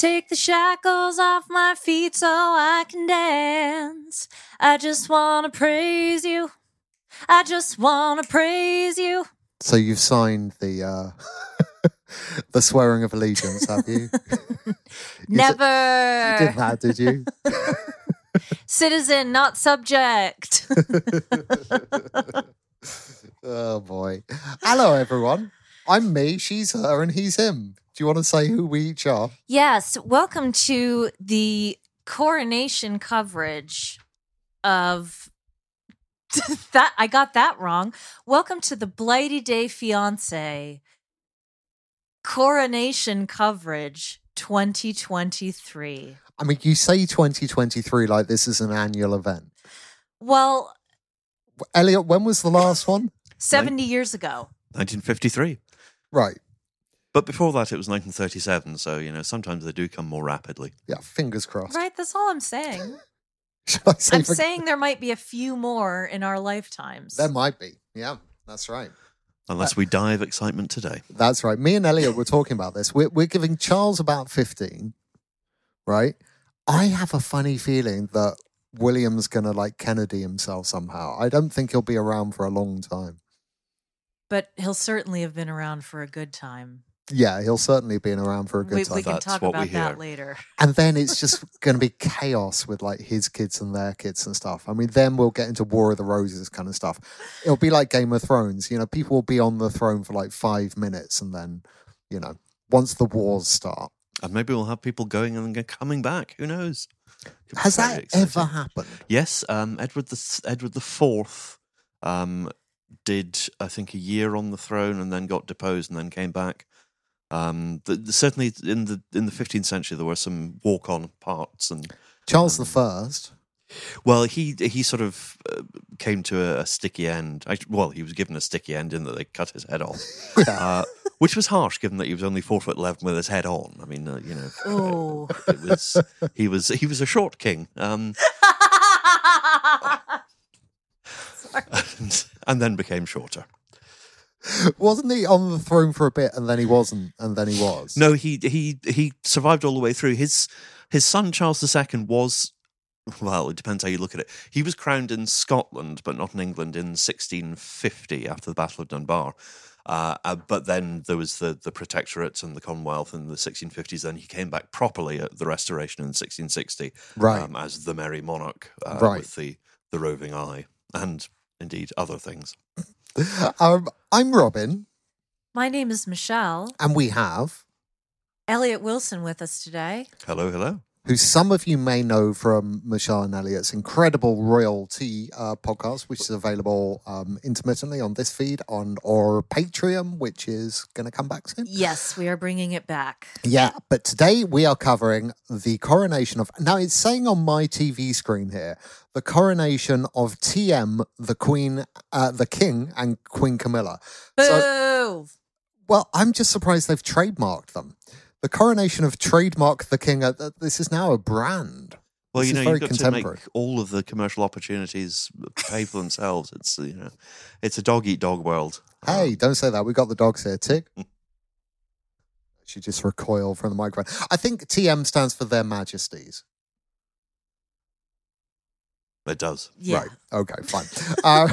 Take the shackles off my feet so I can dance. I just want to praise you. I just want to praise you. So you've signed the uh, the swearing of allegiance, have you? You Never. did, you did that, did you? Citizen, not subject. oh boy! Hello, everyone. I'm me. She's her, and he's him. Do you want to say who we each are? yes, welcome to the coronation coverage of that. I got that wrong. Welcome to the Blighty Day Fiance coronation coverage 2023. I mean, you say 2023 like this is an annual event. Well, Eliot, when was the last one? 70 years ago. 1953. Right. But before that, it was 1937. So, you know, sometimes they do come more rapidly. Yeah. Fingers crossed. Right, that's all I'm saying. I say I'm for- saying there might be a few more in our lifetimes. there might be. Yeah, that's right. Unless uh, we die of excitement today. That's right. Me and Eliot were talking about this. We're, we're giving Charles about 15, right? I have a funny feeling that William's going to like Kennedy himself somehow. I don't think he'll be around for a long time. but he'll certainly have been around for a good time. Yeah, he'll certainly be around for a good we, time. we can That's talk what we about that later. and then it's just going to be chaos with like his kids and their kids and stuff. I mean, then we'll get into War of the Roses kind of stuff. It'll be like Game of Thrones. You know, people will be on the throne for like five minutes and then, you know, once the wars start. And maybe we'll have people going and coming back. Who knows? Has that exciting. ever happened? Yes, um, Edward the Edward the Fourth um, did I think a year on the throne and then got deposed and then came back. Um, the, the- certainly in the in the 15th century there were some walk on parts and Charles the First. well he he sort of uh, came to a, a sticky end. I, well, he was given a sticky end in that they cut his head off, uh, which was harsh given that he was only four foot eleven with his head on. I mean, uh, you know, Oh. it was he was he was a short king. Um, and, and then became shorter. Wasn't he on the throne for a bit and then he wasn't and then he was? No, he he he survived all the way through. His his son Charles II was well, it depends how you look at it. He was crowned in Scotland, but not in England, in 1650 after the Battle of Dunbar. Uh, uh, but then there was the the Protectorate and the Commonwealth in the 1650s. Then he came back properly at the Restoration in 1660, Right. um, as the Merry Monarch, uh, Right. with the the roving eye and indeed other things. Um, I'm Robin, My name is Michelle. and we have, Eliot Wilson with us today. Hello, hello. Who some of you may know from Michelle and Eliot's incredible royalty uh, podcast, which is available um, intermittently on this feed on or Patreon, which is going to come back soon. Yes, we are bringing it back. Yeah, but today we are covering the coronation of. Now it's saying on my TV screen here the coronation of TM, the Queen, uh, the King, and Queen Camilla. Boo! So, well, I'm just surprised they've trademarked them. The coronation of trademark the king. uh, This is now a brand. Well, This you know, you've got to contemporary. make all of the commercial opportunities pay for themselves. It's you know, it's a dog eat dog world. Hey, don't say that. We got the dogs here, Tick. She just recoiled from the microphone. I think TM stands for Their Majesties. It does. Yeah. Right. Okay. Fine. uh,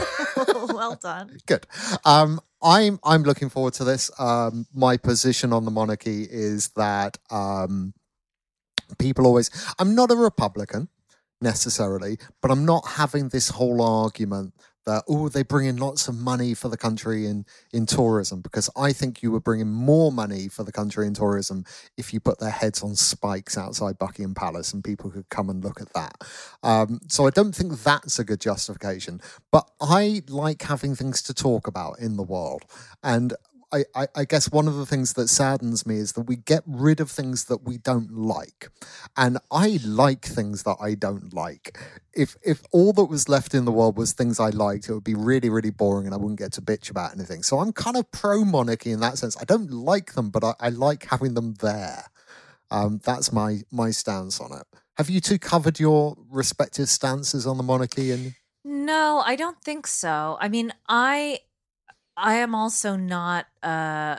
well done. Good. Um, I'm I'm looking forward to this. Um, my position on the monarchy is that um, people always. I'm not a Republican necessarily, but I'm not having this whole argument that oh they bring in lots of money for the country in in tourism because I think you would bring in more money for the country in tourism if you put their heads on spikes outside Buckingham Palace and people could come and look at that. Um, so I don't think that's a good justification. But I like having things to talk about in the world. And I, I, guess one of the things that saddens me is that we get rid of things that we don't like. And I like things that I don't like. If if all that was left in the world was things I liked, it would be really, really boring and I wouldn't get to bitch about anything. So I'm kind of pro monarchy in that sense. I don't like them, but I, I like having them there. Um, that's my my stance on it. Have you two covered your respective stances on the monarchy? And No, I don't think so. I mean, I I am also not uh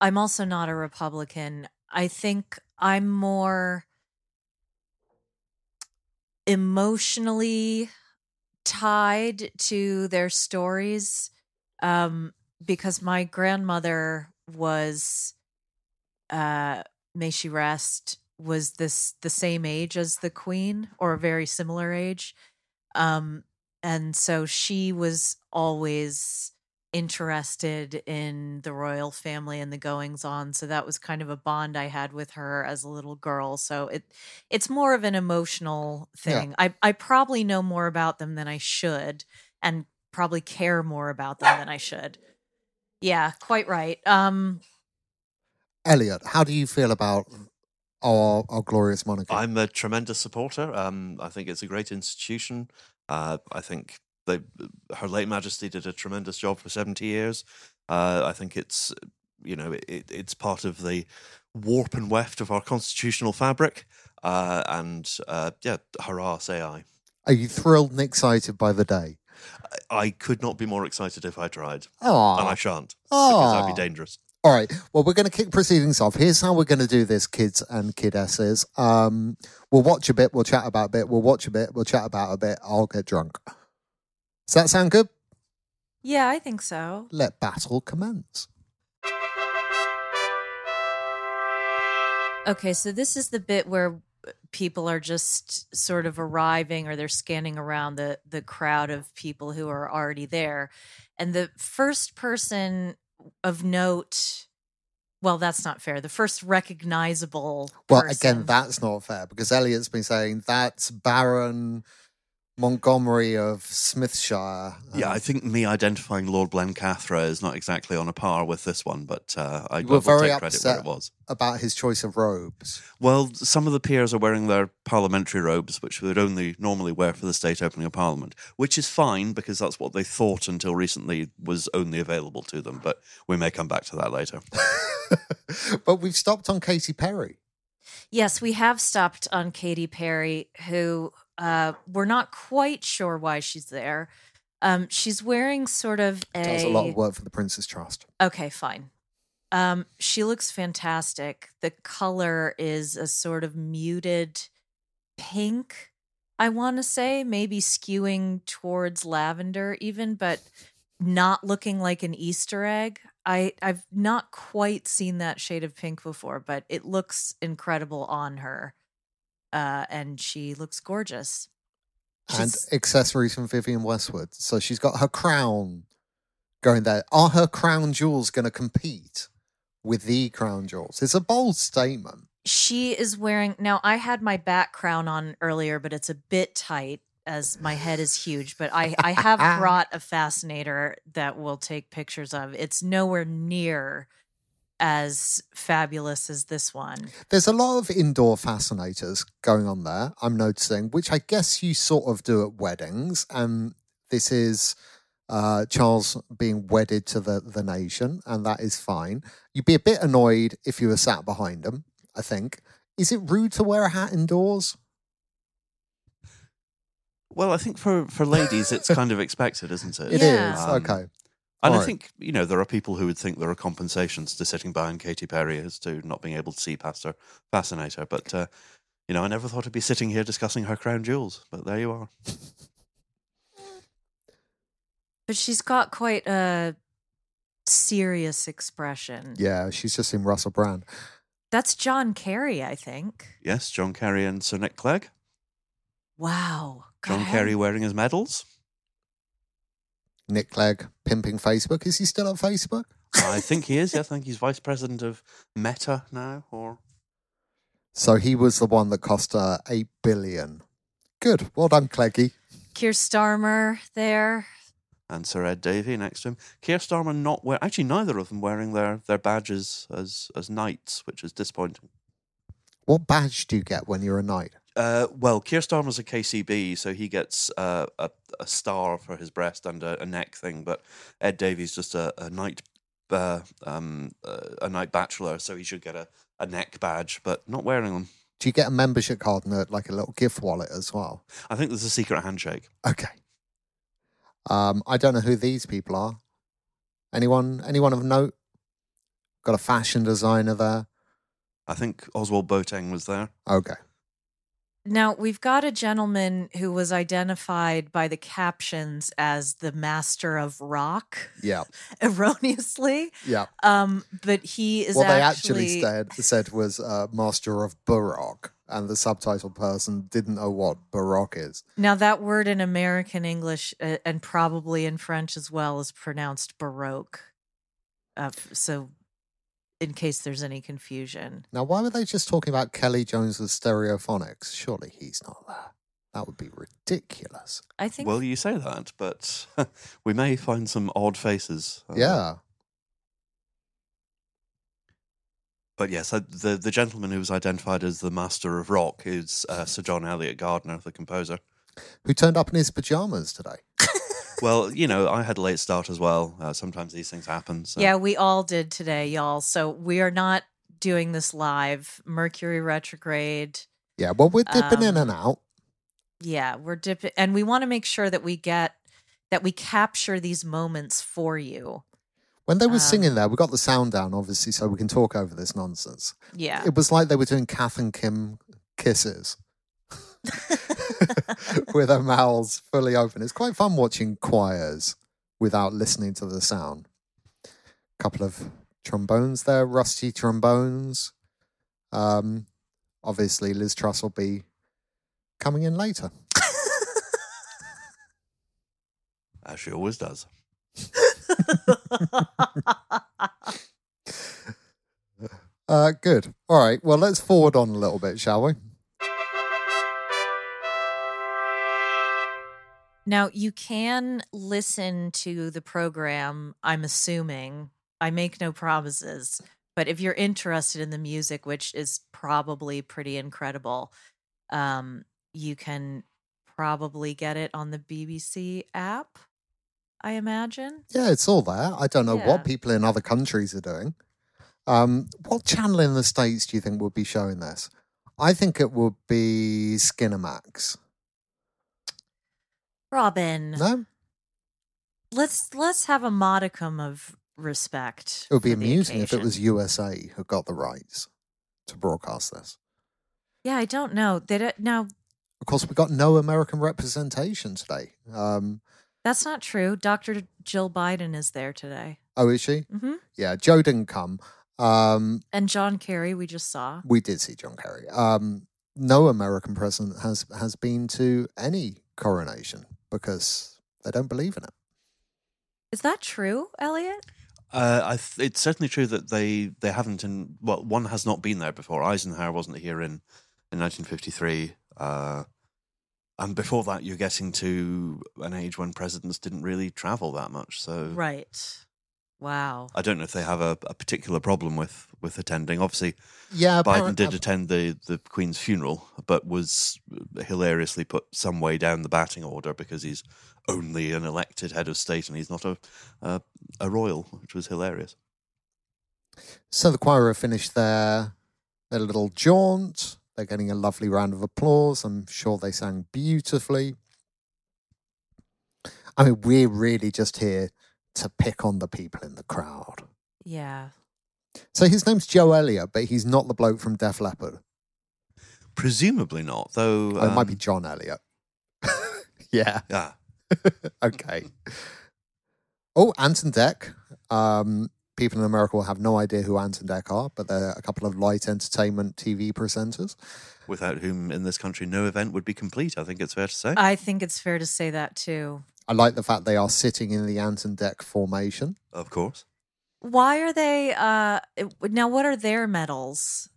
I'm also not a Republican. I think I'm more emotionally tied to their stories um because my grandmother was uh may she rest was this the same age as the queen or a very similar age um and so she was always interested in the royal family and the goings on so that was kind of a bond i had with her as a little girl so it it's more of an emotional Yeah. thing i i probably know more about them than i should and probably care more about them than i should yeah quite right um Eliot, how do you feel about our our glorious monarchy? I'm a tremendous supporter. Um, I think it's a great institution. Uh, I think they, Her late Majesty did a tremendous job for 70 years. Uh, I think it's, you know, it, it's part of the warp and weft of our constitutional fabric. Uh, and uh, yeah, hurrah, say I. Are you thrilled and excited by the day? I- I could not be more excited if I tried, Oh, and I shan't because that'd be dangerous. All right. Well, we're going to kick proceedings off. Here's how we're going to do this, kids and kidesses. Um, we'll watch a bit. We'll chat about a bit. We'll watch a bit. We'll chat about a bit. I'll get drunk. Does that sound good? yeah i think so Let battle commence. Okay, so this is the bit where people are just sort of arriving or they're scanning around the the crowd of people who are already there. And the first person of note well, that's not fair. The first recognizable Well, person. again, that's not fair because Eliot's been saying that's Baron Montgomery of Smithshire. Yeah, Um, I think me identifying Lord Blencathra is not exactly on a par with this one, but uh, I You will take credit where upset. it was. about his choice of robes. Well, some of the peers are wearing their parliamentary robes, which they would only normally wear for the state opening of Parliament, which is fine because that's what they thought until recently was only available to them. But we may come back to that later. but we've stopped on Katy Perry. Yes, we have stopped on Katy Perry, who uh, we're not quite sure why she's there. Um, she's wearing sort of a Does a lot of work for the Prince's Trust. Okay, fine. Um, she looks fantastic. The color is a sort of muted pink, I want to say, maybe skewing towards lavender even, but not looking like an Easter egg. I I've not quite seen that shade of pink before, but it looks incredible on her. Uh, and she looks gorgeous. and accessories from Vivienne Westwood. So she's got her crown going there. Are her crown jewels going to compete with the crown jewels? It's a bold statement. She is wearing now. I had my back crown on earlier, but it's a bit tight as my head is huge. But I, I have brought a fascinator that we'll take pictures of. It's nowhere near as fabulous as this one. There's a lot of indoor fascinators going on there, I'm noticing, which I guess you sort of do at weddings. And this is uh, Charles being wedded to the, the nation, and that is fine. You'd be a bit annoyed if you were sat behind him, I think. Is it rude to wear a hat indoors? Well, I think for, for ladies, it's kind of expected, isn't it? It is Yeah. Um, Okay. And I think, you know, there are people who would think there are compensations to sitting behind Katy Perry as to not being able to see past her fascinator. But, uh, you know, I never thought I'd be sitting here discussing her crown jewels. But there you are. But she's got quite a serious expression. Yeah, she's just in Russell Brand. That's John Kerry, I think. Yes, John Kerry and Sir Nick Clegg. Wow. John God, I Kerry wearing his medals. Nick Clegg pimping Facebook. Is he still on Facebook? I think he is. Yeah, I think he's vice president of Meta now. Or So he was the one that cost uh, eight billion. Good. Well done, Cleggy. Keir Starmer there. and Sir Ed Davey next to him. Keir Starmer not wear actually neither of them wearing their, their badges as as knights, which is disappointing. What badge do you get when you're a knight? Uh, well, Keir Starmer's a KCB, so he gets uh, a a star for his breast and a, a neck thing. But Ed Davey's just a, a knight, uh, um, uh, a knight bachelor, so he should get a, a neck badge, but not wearing them. Do you get a membership card and a, like a little gift wallet as well? I think there's a secret handshake. Okay. Um, I don't know who these people are. Anyone? Anyone of note? Got a fashion designer there. I think Ozwald Boateng was there. Okay. Now, we've got a gentleman who was identified by the captions as the master of rock, Yeah. erroneously. Yeah. Um, but he is what they actually, actually said said was uh, master of baroque, and the subtitle person didn't know what baroque is. Now, that word in American English uh, and probably in French as well is pronounced baroque. Uh, so, in case there's any confusion, Now, why were they just talking about Kelly Jones with stereophonics? Surely he's not there. That would be ridiculous. I think Well, you say that, but we may find some odd faces. uh, Yeah. But yes, uh, the the gentleman who was identified as the master of rock is uh, Sir John Eliot Gardiner, the composer. Who turned up in his pajamas today? Well, you know, I had a late start as well. Uh, sometimes these things happen. So. Yeah, we all did today, y'all. So we are not doing this live. Mercury retrograde. Yeah, well, we're dipping in Um, and out. Yeah, we're dipping, and we want to make sure that we get that we capture these moments for you. When they were um, singing there, we got the sound down, obviously, so we can talk over this nonsense. Yeah. It was like they were doing Kath and Kim kisses with their mouths fully open. It's quite fun watching choirs without listening to the sound. A couple of trombones there, rusty trombones. Um, obviously, Liz Truss will be coming in later. As she always does. Uh, good. All right. Well, let's forward on a little bit, shall we? Now, you can listen to the program, I'm assuming. I make no promises, but if you're interested in the music, which is probably pretty incredible, um, you can probably get it on the BBC app, I imagine. Yeah, it's all there. I don't know Yeah. what people in other countries are doing. Um, what channel in the States do you think would be showing this? I think it would be Skinamax. Robin, No? let's let's have a modicum of respect. It would be amusing if it was USA who got the rights to broadcast this. Yeah, I don't know. They don't, now Of course, we got no American representation today. Um, that's not true. Dr. Jill Biden is there today. oh, is she? hmm Yeah, Joe didn't come. Um, And John Kerry, we just saw. we did see John Kerry. Um, no American president has has been to any coronation because they don't believe in it. Is that true, Eliot? Uh, I th- it's certainly true that they, they haven't in well one has not been there before. Eisenhower wasn't here in in 1953, uh, and before that you're getting to an age when presidents didn't really travel that much. So Right. Wow. I don't know if they have a, a particular problem with with attending. Obviously, Yeah, Biden apparent- did attend the, the Queen's funeral, but was hilariously put some way down the batting order because he's only an elected head of state and he's not a a, a royal, which was hilarious. So the choir have finished their their little jaunt. They're getting a lovely round of applause. I'm sure they sang beautifully. I mean, we're really just here to pick on the people in the crowd. Yeah. So his name's Joe Elliott, but he's not the bloke from Def Leppard. Presumably not, though. Oh, it might be um, John Elliott. yeah. Yeah, Okay. Oh, Ant and Dec. Um, people in America will have no idea who Ant and Dec are, but they're a couple of light entertainment TV presenters. without whom in this country no event would be complete. I think it's fair to say. I think it's fair to say that too. I like the fact they are sitting in the Ant and Dec formation. of course, Why are they uh now what are their medals?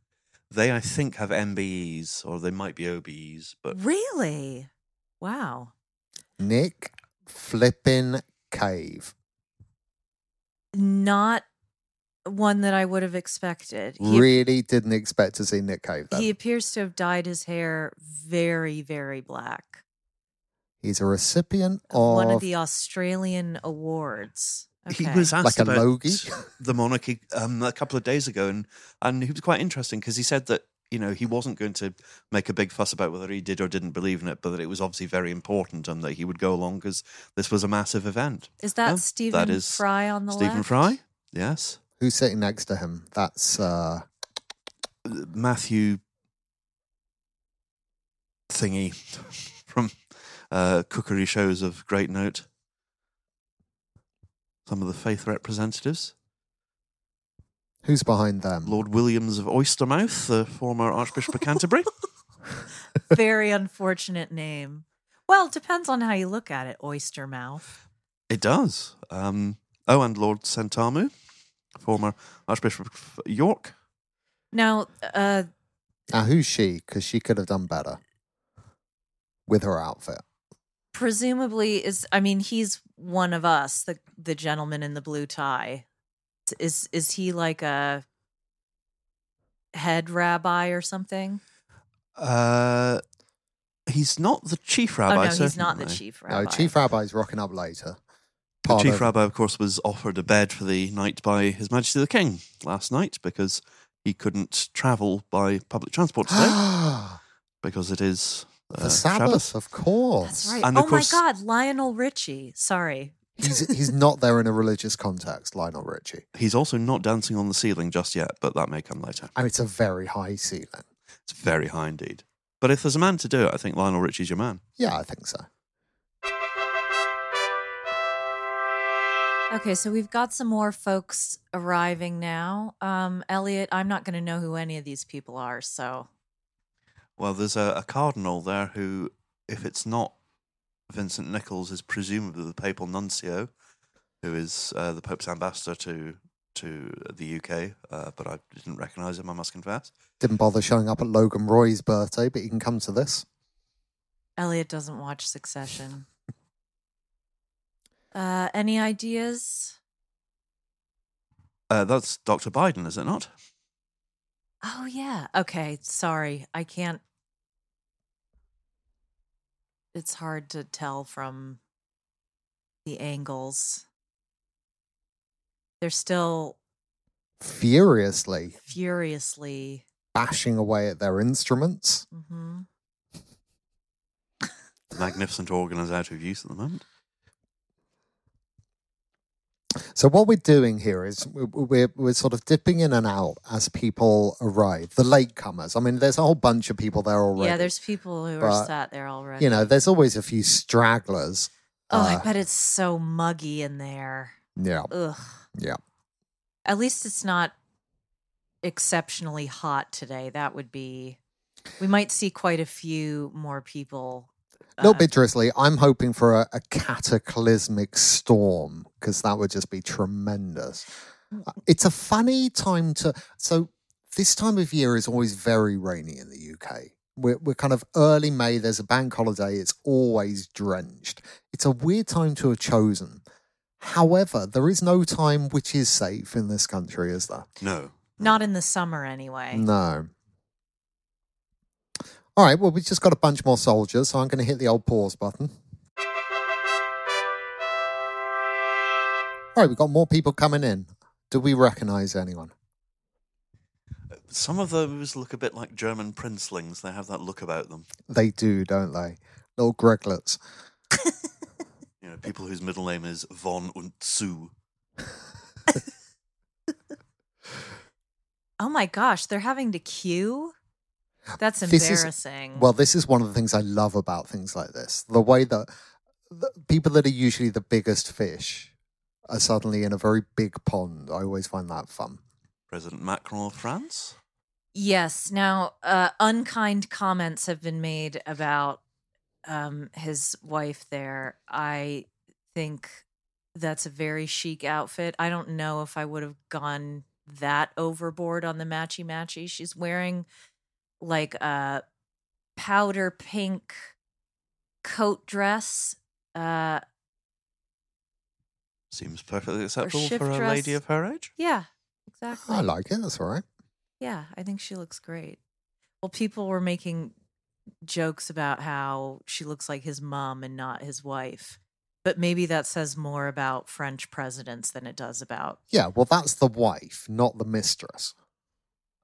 they I think have MBEs or they might be OBEs, but Really? Wow. Nick Flippin' Cave. Not one that I would have expected. He, Really didn't expect to see Nick Cave then. he appears to have dyed his hair very, very black. He's a recipient Of of, one of the Australian awards. he was asked like a about Logie. the monarchy um, a couple of days ago, and and he was quite interesting because he said that you know he wasn't going to make a big fuss about whether he did or didn't believe in it, but that it was obviously very important and that he would go along because this was a massive event. Is that Well, Stephen that is Fry on the line? Stephen left? Fry, yes, Who's sitting next to him? That's uh, Matthew thingy from uh, cookery shows of great note. Some of the faith representatives. who's behind them. Lord Williams of Oystermouth, the former Archbishop of Canterbury. Very unfortunate name. Well, it depends on how you look at it, oyster mouth. It does. Um, oh, and Lord Sentamu, former Archbishop of York. Now, uh, Now, who's she? Because she could have done better with her outfit. presumably is I mean, he's one of us, the the gentleman in the blue tie. Is is he like a head rabbi or something? Uh, he's not the chief rabbi. oh no, he's not the chief rabbi. No, Chief Rabbi's rocking up later. The chief of- rabbi, of course, was offered a bed for the night by His Majesty the King last night because he couldn't travel by public transport today because it is uh, the Sabbath, of course. That's right. And oh of course- my God, Lionel Richie. Sorry. He's he's not there in a religious context, Lionel Richie. He's also not dancing on the ceiling just yet, but that may come later. I mean, it's a very high ceiling. It's very high indeed. But if there's a man to do it, I think Lionel Richie's your man. Yeah, I think so. Okay, so we've got some more folks arriving now. Um, Eliot, I'm not going to know who any of these people are, so Well, there's a, a cardinal there who, if it's not Vincent Nichols, is presumably the papal nuncio, who is uh, the Pope's ambassador to to the UK. Uh, but I didn't recognise him. I must confess. Didn't bother showing up at Logan Roy's birthday, but you can come to this. Eliot doesn't watch Succession. Uh, any ideas? Uh, that's Dr. Biden, is it not? Oh yeah. Okay, sorry. I can't It's hard to tell from the angles. They're still Furiously furiously bashing away at their instruments. mhm. The magnificent organ is out of use at the moment. So what we're doing here is we- we're we're sort of dipping in and out as people arrive. The latecomers. I mean, there's a whole bunch of people there already. Yeah, there's people who But, are sat there already. you know, there's always a few stragglers. Oh, I uh, bet it's so muggy in there. Yeah, Ugh. yeah. At least it's not exceptionally hot today. That would be. We might see quite a few more people. A little bit drizzly. I'm hoping for a, a cataclysmic storm because that would just be tremendous. Mm. Uh, It's a funny time to. So this time of year is always very rainy in the UK. We're, we're kind of early May. There's a bank holiday. It's always drenched. It's a weird time to have chosen. However, there is no time which is safe in this country, is there? No. Not in the summer, anyway. No. All right, well, we've just got a bunch more soldiers, so I'm going to hit the old pause button. All right, we've got more people coming in. Do we recognize anyone? Some of those look a bit like German princelings. They have that look about them. They do, don't they? Little Greglets. You know, people whose middle name is von und zu. Oh my gosh, they're having to queue? That's This is- embarrassing. Well, this is one of the things I love about things like this. The way that the people that are usually the biggest fish are suddenly in a very big pond. I always find that fun. President Macron of France. Yes. Now, uh, unkind comments have been made about um, his wife there. I think that's a very chic outfit. I don't know if I would have gone that overboard on the matchy matchy. She's wearing like a powder pink coat dress. Uh, Seems perfectly acceptable shift for a dress. lady of her age. yeah, exactly. I like it. That's all right. Yeah, I think she looks great. Well, people were making jokes about how she looks like his mom and not his wife. But maybe that says more about French presidents than it does about. Yeah, well, that's the wife, not the mistress.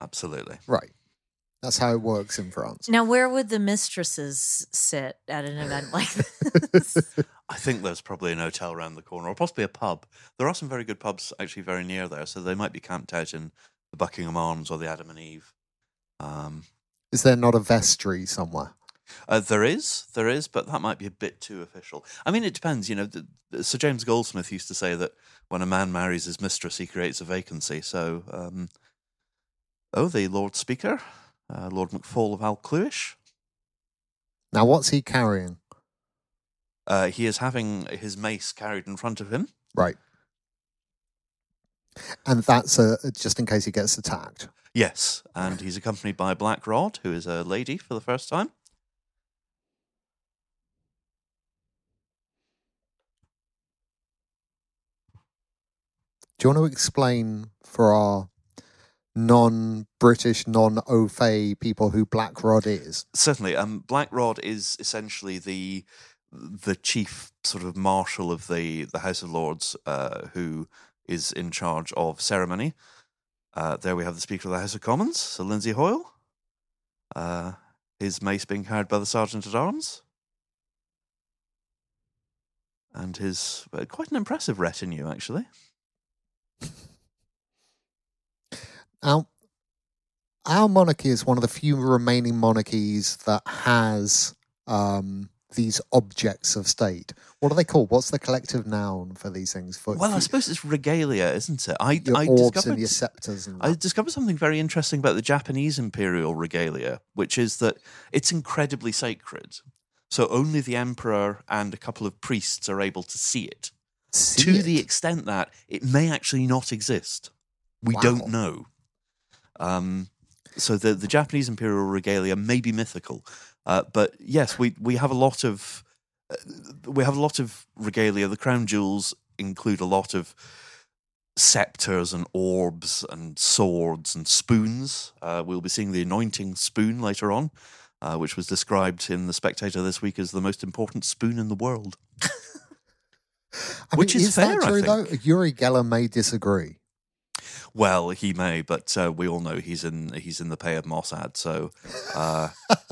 Absolutely. Right. That's how it works in France. Now, where would the mistresses sit at an event like this? I think there's probably an hotel around the corner, or possibly a pub. There are some very good pubs actually very near there, so they might be camped out in the Buckingham Arms or the Adam and Eve. Um, Is there not a vestry somewhere? uh, there is, there is, but that might be a bit too official. I mean, it depends. You know, the, the- Sir James Goldsmith used to say that when a man marries his mistress, he creates a vacancy. So, um, oh, the Lord Speaker, uh, Lord McFall of Alcluith, Now, what's he carrying? uh, he is having his mace carried in front of him. Right. And that's uh, just in case he gets attacked. Yes, and he's accompanied by Black Rod, who is a lady for the first time. Do you want to explain for our non British, non au fait people who Black Rod is? Certainly, um, Black Rod is essentially the the chief sort of marshal of the the House of Lords, uh, who is in charge of ceremony. Uh, there we have the Speaker of the House of Commons, Sir Lindsay Hoyle. Uh, his mace being carried by the Sergeant at Arms. And his uh, quite an impressive retinue, actually. Our, our monarchy is one of the few remaining monarchies that has um, these objects of state. What are they called? What's the collective noun for these things? For, Well, I suppose it's regalia, isn't it? I, your I orbs discovered and your scepters and I discovered something very interesting about the Japanese imperial regalia, which is that it's incredibly sacred. So only the emperor and a couple of priests are able to see it. See to it. the extent that it may actually not exist. We Wow. don't know. Um, so the the Japanese imperial regalia may be mythical, uh, but yes, we we have a lot of uh, we have a lot of regalia. The crown jewels include a lot of scepters and orbs and swords and spoons. Uh, we'll be seeing the anointing spoon later on. Uh, which was described in the Spectator this week as the most important spoon in the world. Which mean, is is fair, that I true though? Yuri Uri Geller may disagree. Well, he may, but uh, we all know he's in he's in the pay of Mossad. So, uh,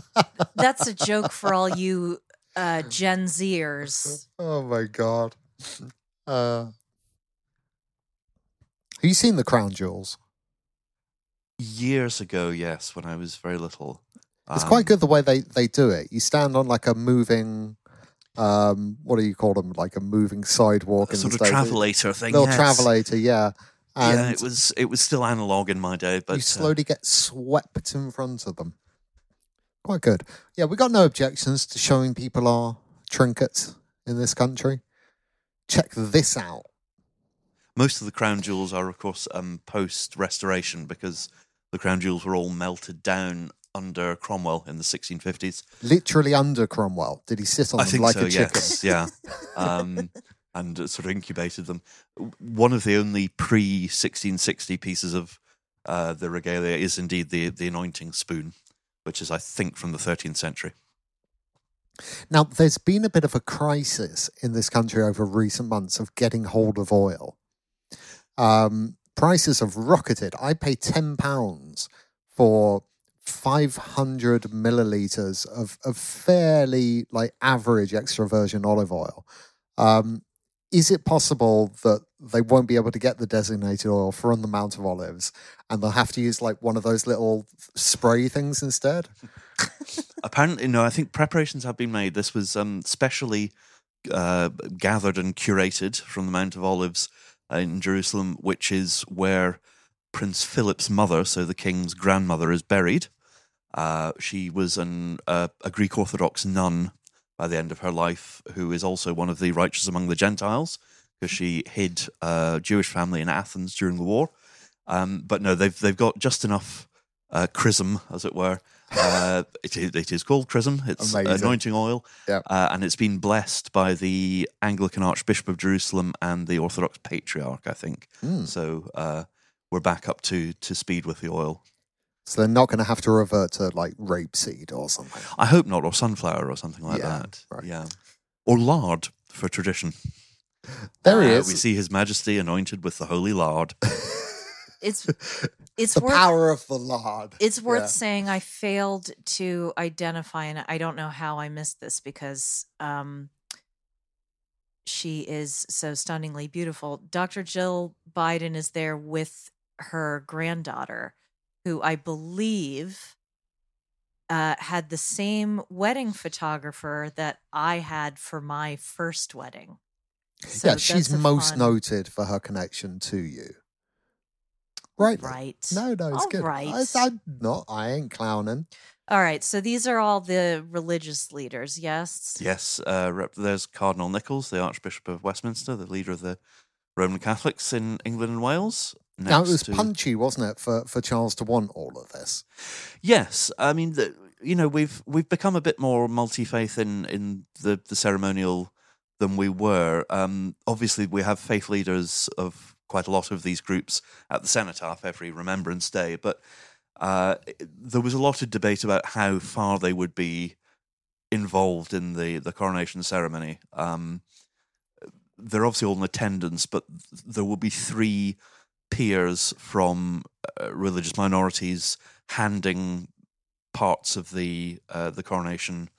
That's a joke for all you uh, Gen Zers. Oh my god. Uh, have you seen the crown jewels? years ago, yes, when I was very little, It's um, quite good the way they, they do it. You stand on like a moving, um, what do you call them? Like a moving sidewalk. A in the sort of States. travelator thing. Little yes. travelator, yeah. And yeah, it was it was still analog in my day, but you uh, slowly get swept in front of them. Quite good. Yeah, we got no objections to showing people our trinkets in this country. Check this out. most of the crown jewels are, of course, um, post restoration because the crown jewels were all melted down under Cromwell in the 1650s. Literally under Cromwell. Did he sit on I them like so. a chicken? yes, yeah. Um, and sort of incubated them. One of the only pre 1660 pieces of uh, the regalia is indeed the the anointing spoon, which is I think from the 13th century. Now, there's been a bit of a crisis in this country over recent months of getting hold of oil. Um, prices have rocketed. I pay £10 for 500 milliliters of, of fairly like average extra virgin olive oil. Um, is it possible that they won't be able to get the designated oil from the Mount of Olives and they'll have to use like one of those little spray things instead? Apparently, no. I think preparations have been made. This was um, specially uh, gathered and curated from the Mount of Olives in Jerusalem, which is where Prince Philip's mother, so the king's grandmother, is buried. Uh, she was an, uh, a Greek Orthodox nun by the end of her life, who is also one of the righteous among the Gentiles, because she hid a Jewish family in Athens during the war. Um, but no, they've they've got just enough uh, chrism, as it were. Uh, it, is, it is called chrism. It's Amazing. anointing oil, Yep. uh, and it's been blessed by the Anglican Archbishop of Jerusalem and the Orthodox Patriarch, I think. Hmm. So uh, we're back up to to speed with the oil. So they're not going to have to revert to like rapeseed or something. I hope not, or sunflower, or something like Yeah, that. right. Yeah, or lard for tradition. There he Uh, is. We see His Majesty anointed with the holy lard. It's it's the worth power of the lard. it's worth Yeah. saying I failed to identify, and I don't know how I missed this because um, she is so stunningly beautiful. Dr. Jill Biden is there with her granddaughter, who I believe uh, had the same wedding photographer that I had for my first wedding. So yeah, she's most fun- noted for her connection to you. Right. Right. No, no, it's All good. right. I, I'm not. I ain't clowning. All right. So these are all the religious leaders. Yes. Yes, uh, there's Cardinal Nichols, the Archbishop of Westminster, the leader of the Roman Catholics in England and Wales. Now it was to- punchy, wasn't it, for for Charles to want all of this? Yes, I mean, the, you know, we've we've become a bit more multi faith in in the the ceremonial than we were. Um, obviously, we have faith leaders of quite a lot of these groups at the cenotaph every Remembrance Day, but uh, there was a lot of debate about how far they would be involved in the the coronation ceremony. Um, they're obviously all in attendance, but there will be three peers from uh, religious minorities handing parts of the uh, the coronation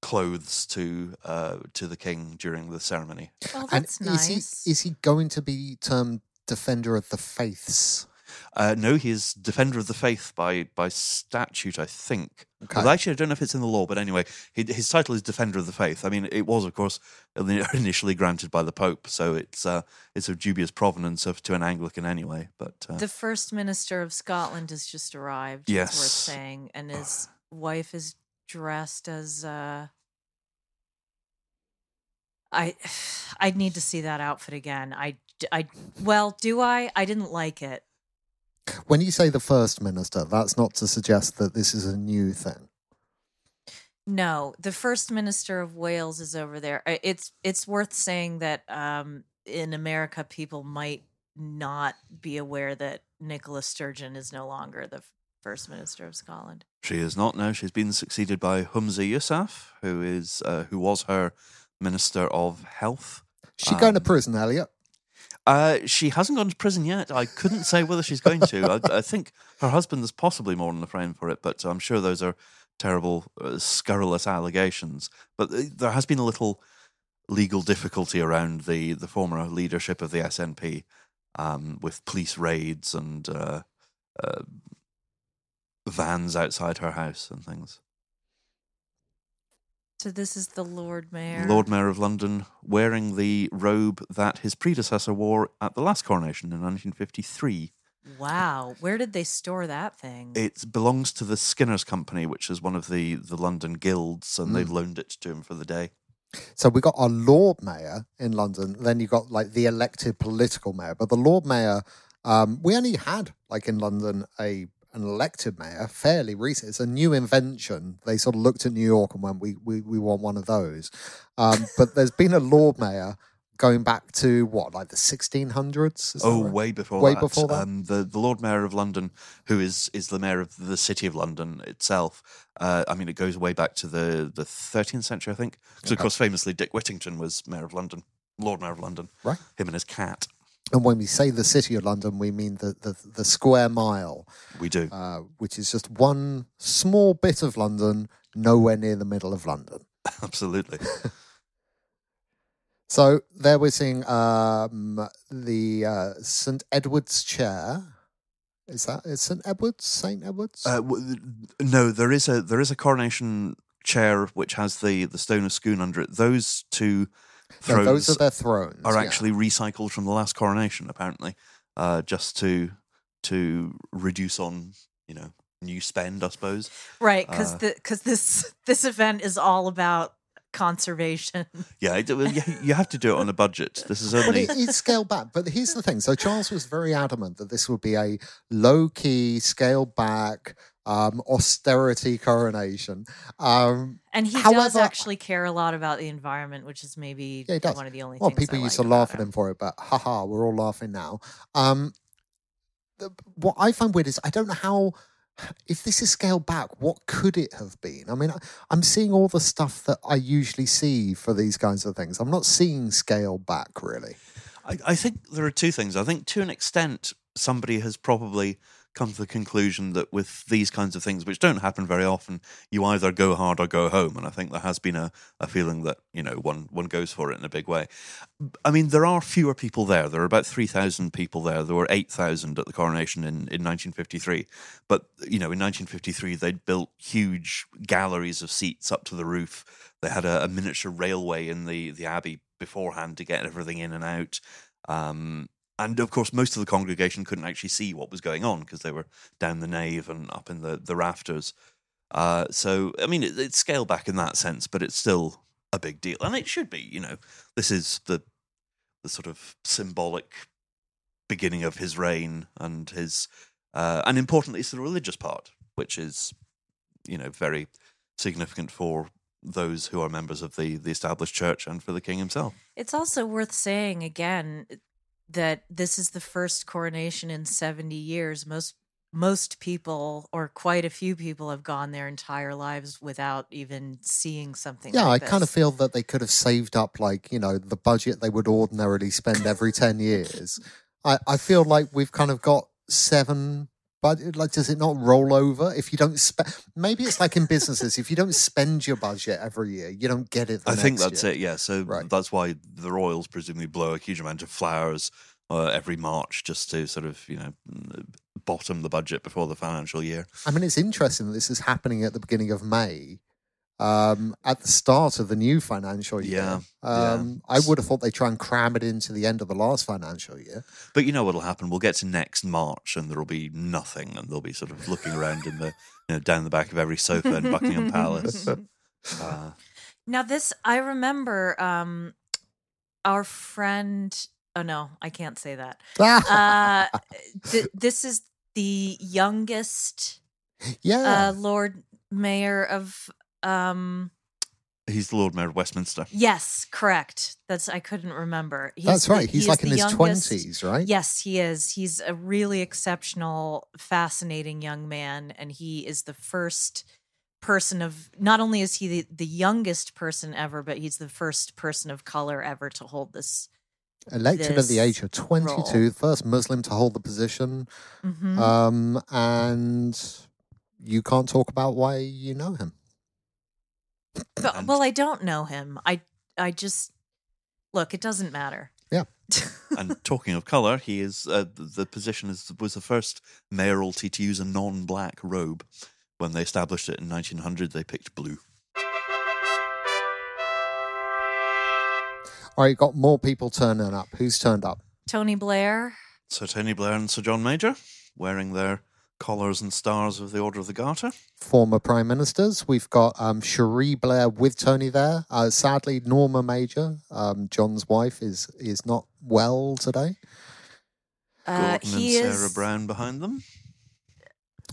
clothes to uh, to the king during the ceremony. Oh, And that's is nice. he is he going to be termed defender of the faiths? Uh, no, he is defender of the faith by by statute, I think. Okay. Well, actually, I don't know if it's in the law, but anyway, he, his title is defender of the faith. I mean, it was, of course, initially granted by the Pope, so it's uh, it's of dubious provenance of to an Anglican anyway. But uh, the first minister of Scotland has just arrived. It's worth saying, and his wife is dressed as. Uh, I, I'd need to see that outfit again. I, I, well, do I? I didn't like it. When you say the first minister, that's not to suggest that this is a new thing. No, the first minister of Wales is over there. It's it's worth saying that um, in America, people might not be aware that Nicola Sturgeon is no longer the first minister of Scotland. She is not now. She's been succeeded by Humza Yousaf, who is uh, who was her minister of health. She going to Um, prison, Eliot? Uh, she hasn't gone to prison yet. I couldn't say whether she's going to. I, I think her husband is possibly more than the frame for it, but I'm sure those are terrible, uh, scurrilous allegations. But uh, there has been a little legal difficulty around the the former leadership of the SNP, um, with police raids and uh, uh, vans outside her house and things. So this is the Lord Mayor. Lord Mayor of London wearing the robe that his predecessor wore at the last coronation in 1953. Wow, where did they store that thing? It belongs to the Skinners Company, which is one of the, the London guilds, and Mm. they've loaned it to him for the day. So we got our Lord Mayor in London. Then you got like the elected political mayor. But the Lord Mayor, um, we only had like in London a an elected mayor fairly recent. It's a new invention. They sort of looked at New York and went, "We we we want one of those." Um, but there's been a Lord Mayor going back to what, like the 1600s? Oh, right? way before Way that. before that? Um, the the Lord Mayor of London, who is is the mayor of the city of London itself. Uh, I mean, it goes way back to the the 13th century, I think. Because of course, famously, Dick Whittington was mayor of London, Lord Mayor of London. Right. Him and his cat. And when we say the city of London, we mean the, the, the square mile, We do. uh, which is just one small bit of London, nowhere near the middle of London. Absolutely. So there we're seeing um, the uh, St Edward's chair. Is that is St Edward's Saint Edward's? Uh, w- no, there is a there is a coronation chair which has the the stone of Scone under it. Those two No, thrones those are their thrones. are yeah. actually recycled from the last coronation, apparently, uh, just to to reduce on you know new spend, I suppose. Right, because Uh, the because this this event is all about conservation. Yeah, it, you, you have to do it on a budget. This is But only it, it's scaled back. But here's the thing. So Charles was very adamant that this would be a low key, scale back, um, austerity coronation. Um, And he does actually care a lot about the environment, which is maybe Yeah, one of the only well, things. people I used like to laugh about at him for it, but haha, we're all laughing now. Um, the, what I find weird is I don't know how. If this is scaled back, what could it have been? I mean, I, I'm seeing all the stuff that I usually see for these kinds of things. I'm not seeing scaled back really. I, I think there are two things. I think to an extent, somebody has probably come to the conclusion that with these kinds of things, which don't happen very often, you either go hard or go home. And I think there has been a, a feeling that, you know, one, one goes for it in a big way. I mean, there are fewer people there. There are about 3,000 people there. There were 8,000 at the coronation in, in 1953. But, you know, in 1953, they'd built huge galleries of seats up to the roof. They had a, a miniature railway in the, the abbey beforehand to get everything in and out. Um, and of course, most of the congregation couldn't actually see what was going on because they were down the nave and up in the, the rafters. Uh, so, I mean, it, it's scaled back in that sense, but it's still a big deal. And it should be, you know, this is the, the sort of symbolic beginning of his reign and his, uh, and importantly, it's the religious part, which is, you know, very significant for those who are members of the, the established church and for the king himself. It's also worth saying again that this is the first coronation in 70 years. Most most people or quite a few people have gone their entire lives without even seeing something Yeah, like I kind of feel that they could have saved up, like, you know, the budget they would ordinarily spend every 10 years. I, I feel like we've kind of got seven. But like, does it not roll over if you don't spend? Maybe it's like in businesses. if you don't spend your budget every year, you don't get it. I think that's year. it. Yeah. So Right. that's why the royals presumably blow a huge amount of flowers uh, every March just to sort of you know bottom the budget before the financial year. I mean, it's interesting that this is happening at the beginning of May, um, at the start of the new financial year. Yeah, yeah. Um, I would have thought they try and cram it into the end of the last financial year. But you know what'll happen? We'll get to next March and there'll be nothing, and they'll be sort of looking around in the you know down the back of every sofa in Buckingham Palace. Uh, Now this I remember um our friend oh no, I can't say that. Uh th- this is the youngest yeah. uh Lord Mayor of um he's the Lord Mayor of Westminster. yes, correct. That's I couldn't remember. He's That's the- right. He's he like in his youngest- twenties, right? Yes, he is. He's a really exceptional, fascinating young man, and he is the first person of. Not only is he the, the youngest person ever, but he's the first person of color ever to hold this. Elected at the age of twenty-two, role. first Muslim to hold the position, Mhm. um, and you can't talk about why you know him. But- and- well, I don't know him. I I just look. It doesn't matter. Yeah. and talking of colour, he is uh, the the position is was the first mayoralty to use a non-black robe. When they established it in 1900, they picked blue. All right, got more people turning up. Who's turned up? Tony Blair. Sir Tony Blair and Sir John Major wearing their collars and stars of the Order of the Garter. Former prime ministers. We've got um, Cherie Blair with Tony there. Uh, sadly, Norma Major, um, John's wife, is is not well today. Uh, Gordon and Sarah is. Brown behind them.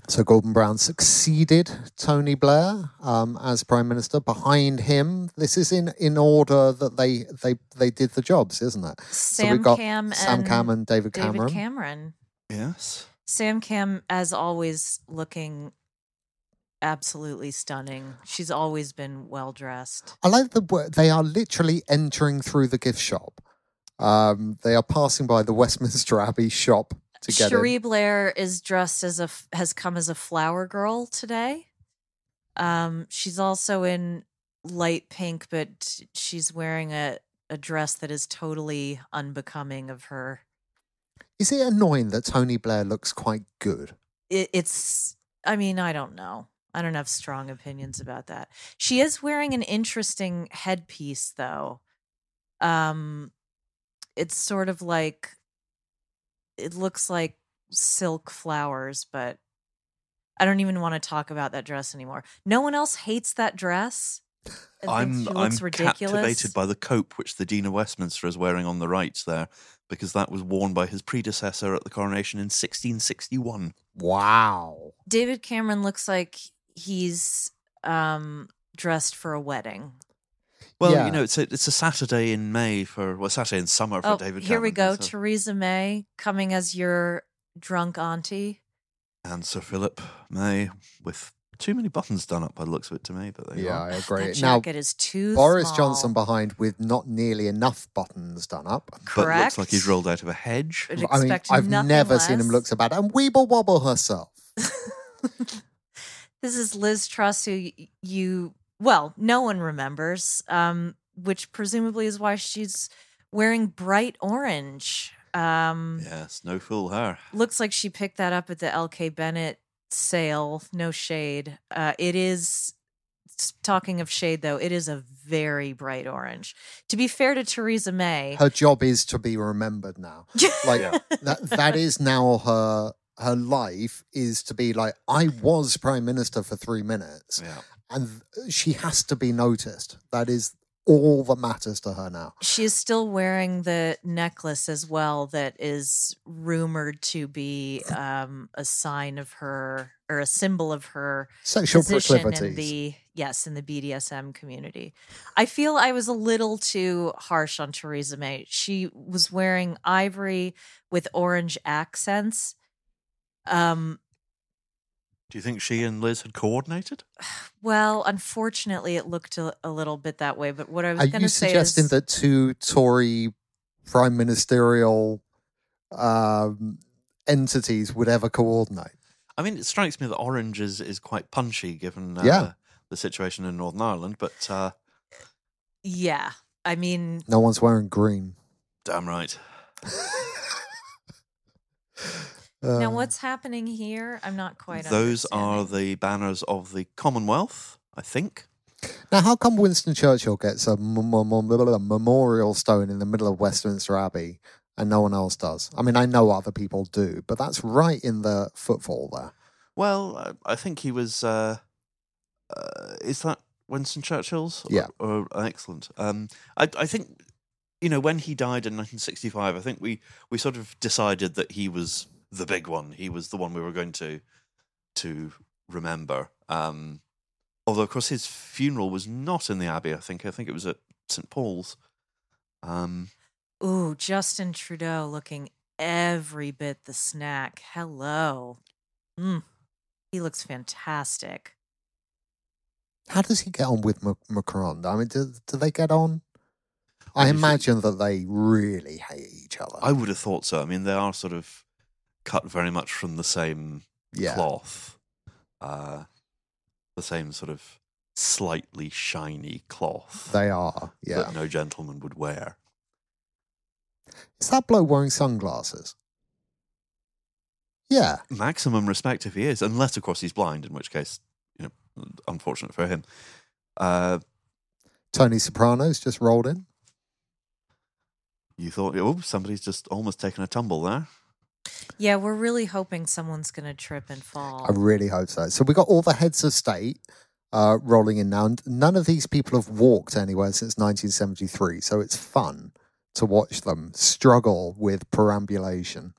So Gordon Brown succeeded Tony Blair um, as prime minister. Behind him, this is in, in order that they they they did the jobs, isn't it? Sam we've got Cam Sam and Cam and David David Cameron. Cameron. Yes. Sam Cam, as always, looking absolutely stunning. She's always been well dressed. I like the word. They are literally entering through the gift shop. Um, they are passing by the Westminster Abbey shop to get Cherie in. Blair is dressed as a has come as a flower girl today. Um, she's also in light pink, but she's wearing a a dress that is totally unbecoming of her. Is it annoying that Tony Blair looks quite good? It, it's. I mean, I don't know. I don't have strong opinions about that. She is wearing an interesting headpiece, though. Um, it's sort of like it looks like silk flowers, but I don't even want to talk about that dress anymore. No one else hates that dress. I'm I'm ridiculous. captivated by the cope which the Dean of Westminster is wearing on the right there, because that was worn by his predecessor at the coronation in 1661. Wow. David Cameron looks like he's um dressed for a wedding. Well, Yeah. you know, it's a it's a Saturday in May for well, Saturday in summer for Oh, David. here we go. So- Theresa May coming as your drunk auntie. and Sir Philip May with too many buttons done up by the looks of it to me. But there you Yeah, are. I agree. That Now, jacket is too Boris small. Johnson behind with not nearly enough buttons done up. but Correct. looks like he's rolled out of a hedge. Would I mean, I've nothing never seen him look so bad. And Weeble Wobble herself. This is Liz Truss, who you well, no one remembers, um, which presumably is why she's wearing bright orange. Um, Yes, no fool her. Looks like she picked that up at the LK Bennett sale. No shade. Uh, it is. Talking of shade, though, it is a very bright orange. To be fair to Theresa May, Her job is to be remembered now. Like that that is now her her life is to be like I was prime minister for 3 minutes Yeah. and she has to be noticed. That is all that matters to her now. she is still wearing the necklace as well, that is rumored to be um, a sign of her or a symbol of her Sexual position in the yes in the BDSM community. I feel I was a little too harsh on Theresa May. She was wearing ivory with orange accents. Um, Do you think she and Liz had coordinated? well, unfortunately, it looked a, a little bit that way. But what I was Are going you to say suggesting is, that two Tory prime ministerial um, entities would ever coordinate? I mean, it strikes me that orange is, is quite punchy given uh, Yeah. the situation in Northern Ireland, but uh, yeah, I mean, No one's wearing green. damn right. now Uh, what's happening here? I'm not quite. Those are the banners of the Commonwealth, I think. Now, how come Winston Churchill gets a m- m- m- m- memorial stone in the middle of Westminster Abbey and no one else does? I mean, I know other people do, but that's right in the footfall there. Well, uh, I think he was. Uh, uh, is that Winston Churchill's? Yeah. Or, or excellent. Um, I, I think you know when he died in 1965. I think we we sort of decided that he was the big one. He was the one we were going to to remember. Um, although, of course, his funeral was not in the Abbey. I think. I think it was at St Paul's. Um, Ooh, Justin Trudeau looking every bit the snack. Hello. Mm, he looks fantastic. How does he get on with Mac- Macron? I mean, do, do they get on? I do you think? imagine that they really hate each other. I would have thought so. I mean, they are sort of cut very much from the same yeah. cloth, uh, the same sort of slightly shiny cloth They are. Yeah. that no gentleman would wear. Is that bloke wearing sunglasses? Yeah. Maximum respect if he is, unless of course he's blind, in which case, you know, unfortunate for him. Uh, Tony Soprano's just rolled in. you thought, oh, somebody's just almost taken a tumble there. Yeah, we're really hoping someone's going to trip and fall. I really hope so. So we got all the heads of state uh, rolling in now. and None of these people have walked anywhere since 1973, so it's fun to watch them struggle with perambulation.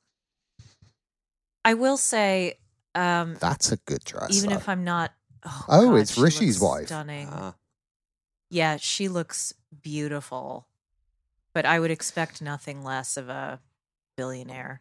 I will say, Um, That's a good dress. even though. if I'm not. Oh, Oh, God, it's Rishi's wife. Stunning. Ah. Yeah, she looks beautiful. But I would expect nothing less of a billionaire.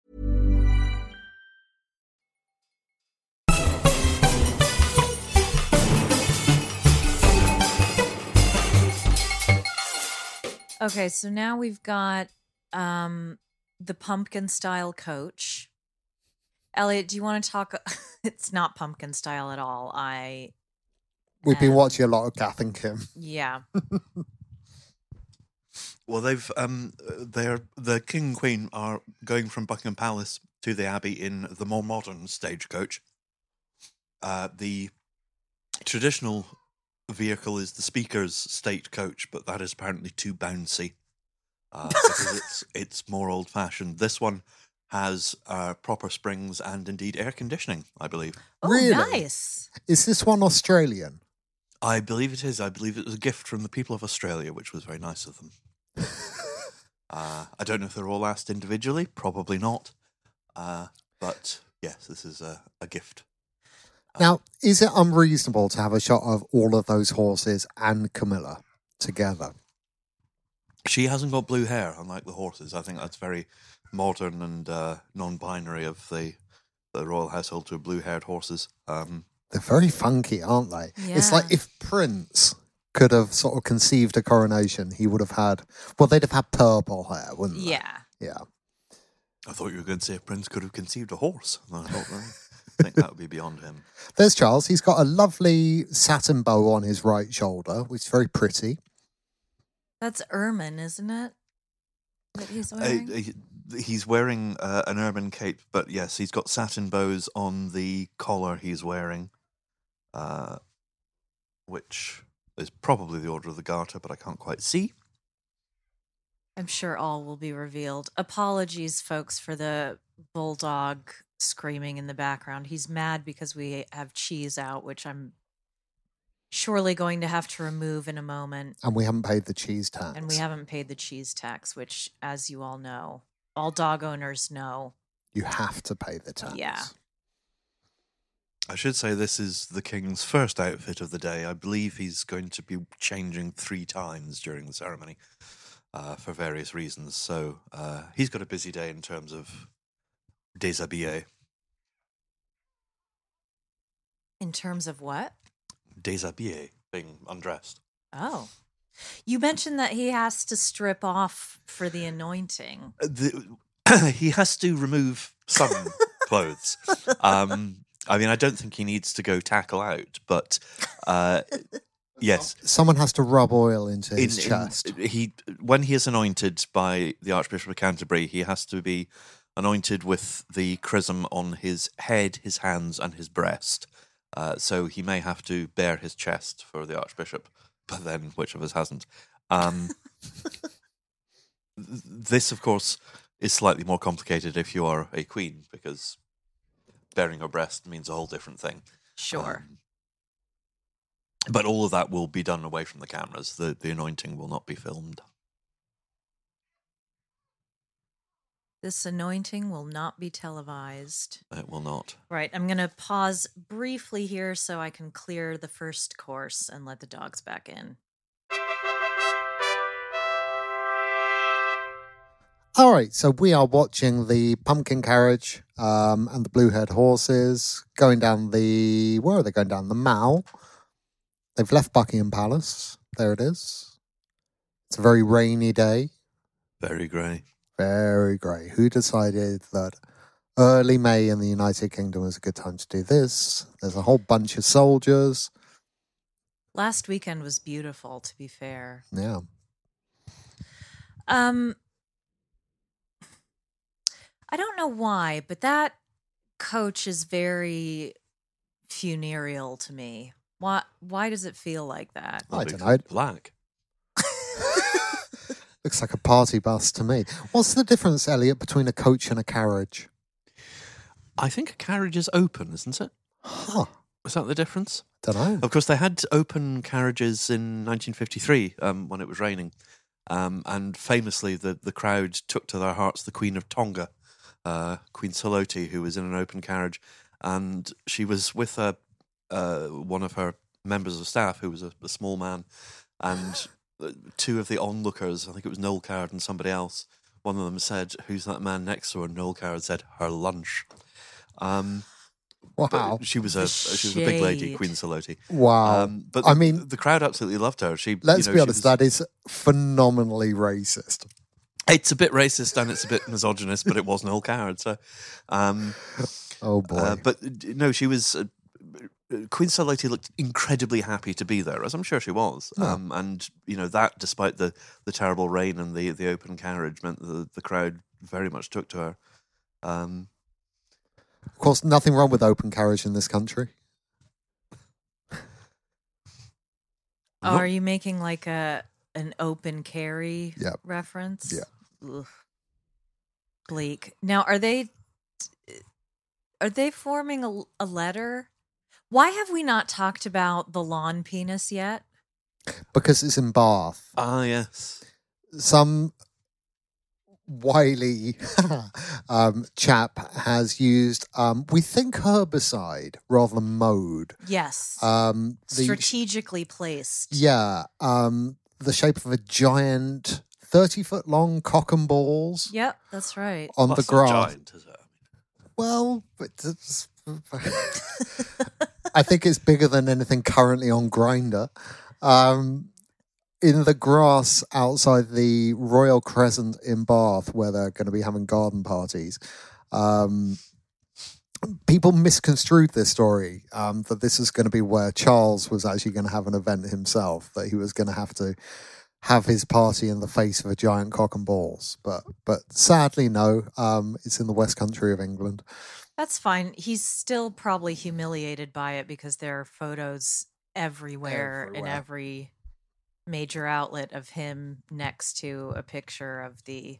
Okay, so now we've got um the pumpkin style coach. Eliot, do you want to talk? it's not pumpkin style at all. I, We've been um, watching a lot of Kath and Kim. yeah. Well, they've um, they're the king and queen are going from Buckingham Palace to the Abbey in the more modern stagecoach. Uh, the traditional vehicle is the Speaker's state coach, but that is apparently too bouncy uh, because it's it's more old fashioned. This one has uh, proper springs and indeed air conditioning. I believe. Oh, Really? nice. Is this one Australian? I believe it is. I believe it was a gift from the people of Australia, which was very nice of them. uh, I don't know if they're all asked individually. Probably not. Uh, but yes, this is a, a gift. Now, is it unreasonable to have a shot of all of those horses and Camilla together? She hasn't got blue hair, unlike the horses. I think that's very modern and uh, non-binary of the the royal household to have blue-haired horses. Um, They're very funky, aren't they? It's like if Prince could have sort of conceived a coronation, he would have had, well, they'd have had purple hair, wouldn't they? Yeah. Yeah. I thought you were going to say if Prince could have conceived a horse. And I thought, well, I think that would be beyond him. There's Charles. He's got a lovely satin bow on his right shoulder, which is very pretty. That's ermine, isn't it? That he's Uh, wearing? he- he's wearing uh, an ermine cape, but yes, he's got satin bows on the collar he's wearing, uh, which is probably the Order of the Garter, but I can't quite see. I'm sure all will be revealed. Apologies, folks, for the bulldog screaming in the background. He's mad because we have cheese out, which I'm surely going to have to remove in a moment. And we haven't paid the cheese tax. And we haven't paid the cheese tax, which, as you all know, all dog owners know. You have to pay the tax. Yeah. I should say this is the King's first outfit of the day. I believe he's going to be changing three times during the ceremony uh, for various reasons. So uh, he's got a busy day in terms of déshabillé. In terms of what? Déshabillé, being undressed. Oh. You mentioned that he has to strip off for the anointing. Uh, the, he has to remove some clothes. Um, I mean, I don't think he needs to go tackle out, but uh, yes, Someone has to rub oil into his in- chest. he when he is anointed by the Archbishop of Canterbury, he has to be anointed with the chrism on his head, his hands, and his breast. Uh, so he may have to bare his chest for the Archbishop, but then which of us hasn't? Um, this, of course, is slightly more complicated if you are a queen because bearing your breast means a whole different thing. Sure. Um, but all of that will be done away from the cameras. The the anointing will not be filmed. This anointing will not be televised. It will not. Right. I'm going to pause briefly here so I can clear the first course and let the dogs back in. All right, so we are watching the pumpkin carriage um, and the blue haired horses going down the. Where are they going down? The Mall. They've left Buckingham Palace. There it is. It's a very rainy day, Very grey. Very grey. Who decided that early May in the United Kingdom was a good time to do this? There's a whole bunch of soldiers. Last weekend was beautiful, to be fair. Yeah. Um, I don't know why, but that coach is very funereal to me. Why? Why does it feel like that? I Because don't know. Black. Looks like a party bus to me. What's the difference, Eliot, between a coach and a carriage? I think a carriage is open, isn't it? Huh. Is that the difference? Don't know. Of course, they had open carriages in 1953 um, when it was raining. Um, and famously, the, the crowd took to their hearts the Queen of Tonga, uh, Queen Salote, who was in an open carriage. And she was with a, uh, one of her members of staff, who was a, a small man. And two of the onlookers, I think it was Noel Coward and somebody else, one of them said, Who's that man next to her? And Noel Coward said, Her lunch. Um, Wow. she was a she was a big lady. Queen Salote. Wow. Um, but I mean- the crowd absolutely loved her. She, Let's you know, be she honest, was- that is phenomenally racist. it's a bit racist and it's a bit misogynist, but it was Noel Coward. So, um, Oh boy. uh, but uh, no, she was. Queen Salote looked incredibly happy to be there, as I'm sure she was. Yeah. Um, and you know that, despite the, the terrible rain and the, the open carriage, meant the the crowd very much took to her. Um, of course, nothing wrong with open carriage in this country. Oh, are you making like a an open carry Yep. reference? Yeah. Ugh. Bleak. Now, are they are they forming a, a letter? Why have we not talked about the lawn penis yet? Because it's in Bath. ah, yes. Some wily um, chap has used, um, we think, herbicide rather than mowed. Yes. Um, the, Strategically placed. yeah, um, the shape of a giant 30 foot long cock and balls Yep, that's right. on That's the not grass. giant, is it? Well, but it's- I think it's bigger than anything currently on Grindr. Um, in the grass outside the Royal Crescent in Bath, where they're going to be having garden parties, um, people misconstrued this story um, that this is going to be where Charles was actually going to have an event himself, that he was going to have to have his party in the face of a giant cock and balls. But but sadly, no. Um, it's in the West Country of England. That's fine. He's still probably humiliated by it because there are photos everywhere, in every major outlet of him next to a picture of the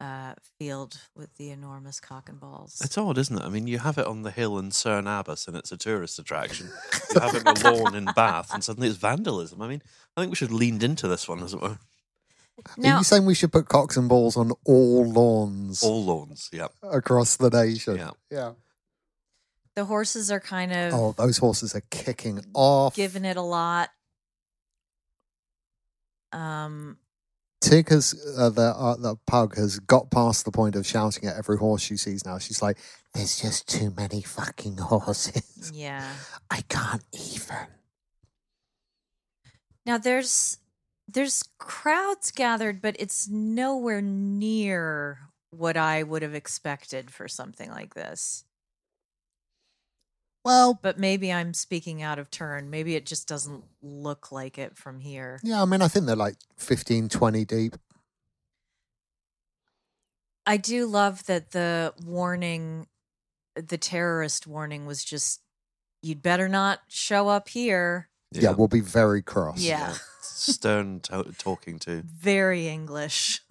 uh, field with the enormous cock and balls. It's odd, isn't it? I mean, you have it on the hill in Cerne Abbas and it's a tourist attraction. You have it on the lawn in Bath and suddenly it's vandalism. I mean, I think we should have leaned into this one, as it were. Are you saying we should put cocks and balls on all lawns All lawns, yeah. across the nation? Yeah. Yeah. the horses are kind of Oh, those horses are kicking off. giving it a lot. Um, Tig has uh, the uh, the pug has got past the point of shouting at every horse she sees now. She's like, "There's just too many fucking horses. yeah. I can't even." Now there's there's crowds gathered, but it's nowhere near what I would have expected for something like this. Well, But maybe I'm speaking out of turn. Maybe it just doesn't look like it from here. yeah, I mean, I think they're like 15, 20 deep. I do love that the warning, the terrorist warning was just, you'd better not show up here. Yeah, we'll be very cross. Yeah. Stern to- talking to. Very English.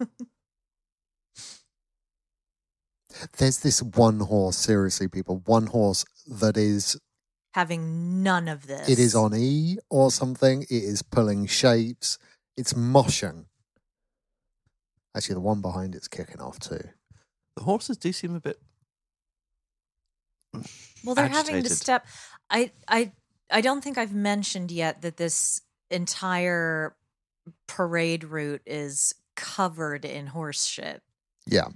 There's this one horse, seriously, people, one horse that is Having none of this. It is on E or something. It is pulling shapes. It's moshing. Actually, the one behind it's kicking off too. The horses do seem a bit. Well, they're having to step. I I I don't think I've mentioned yet that this entire parade route is covered in horse shit. Yeah.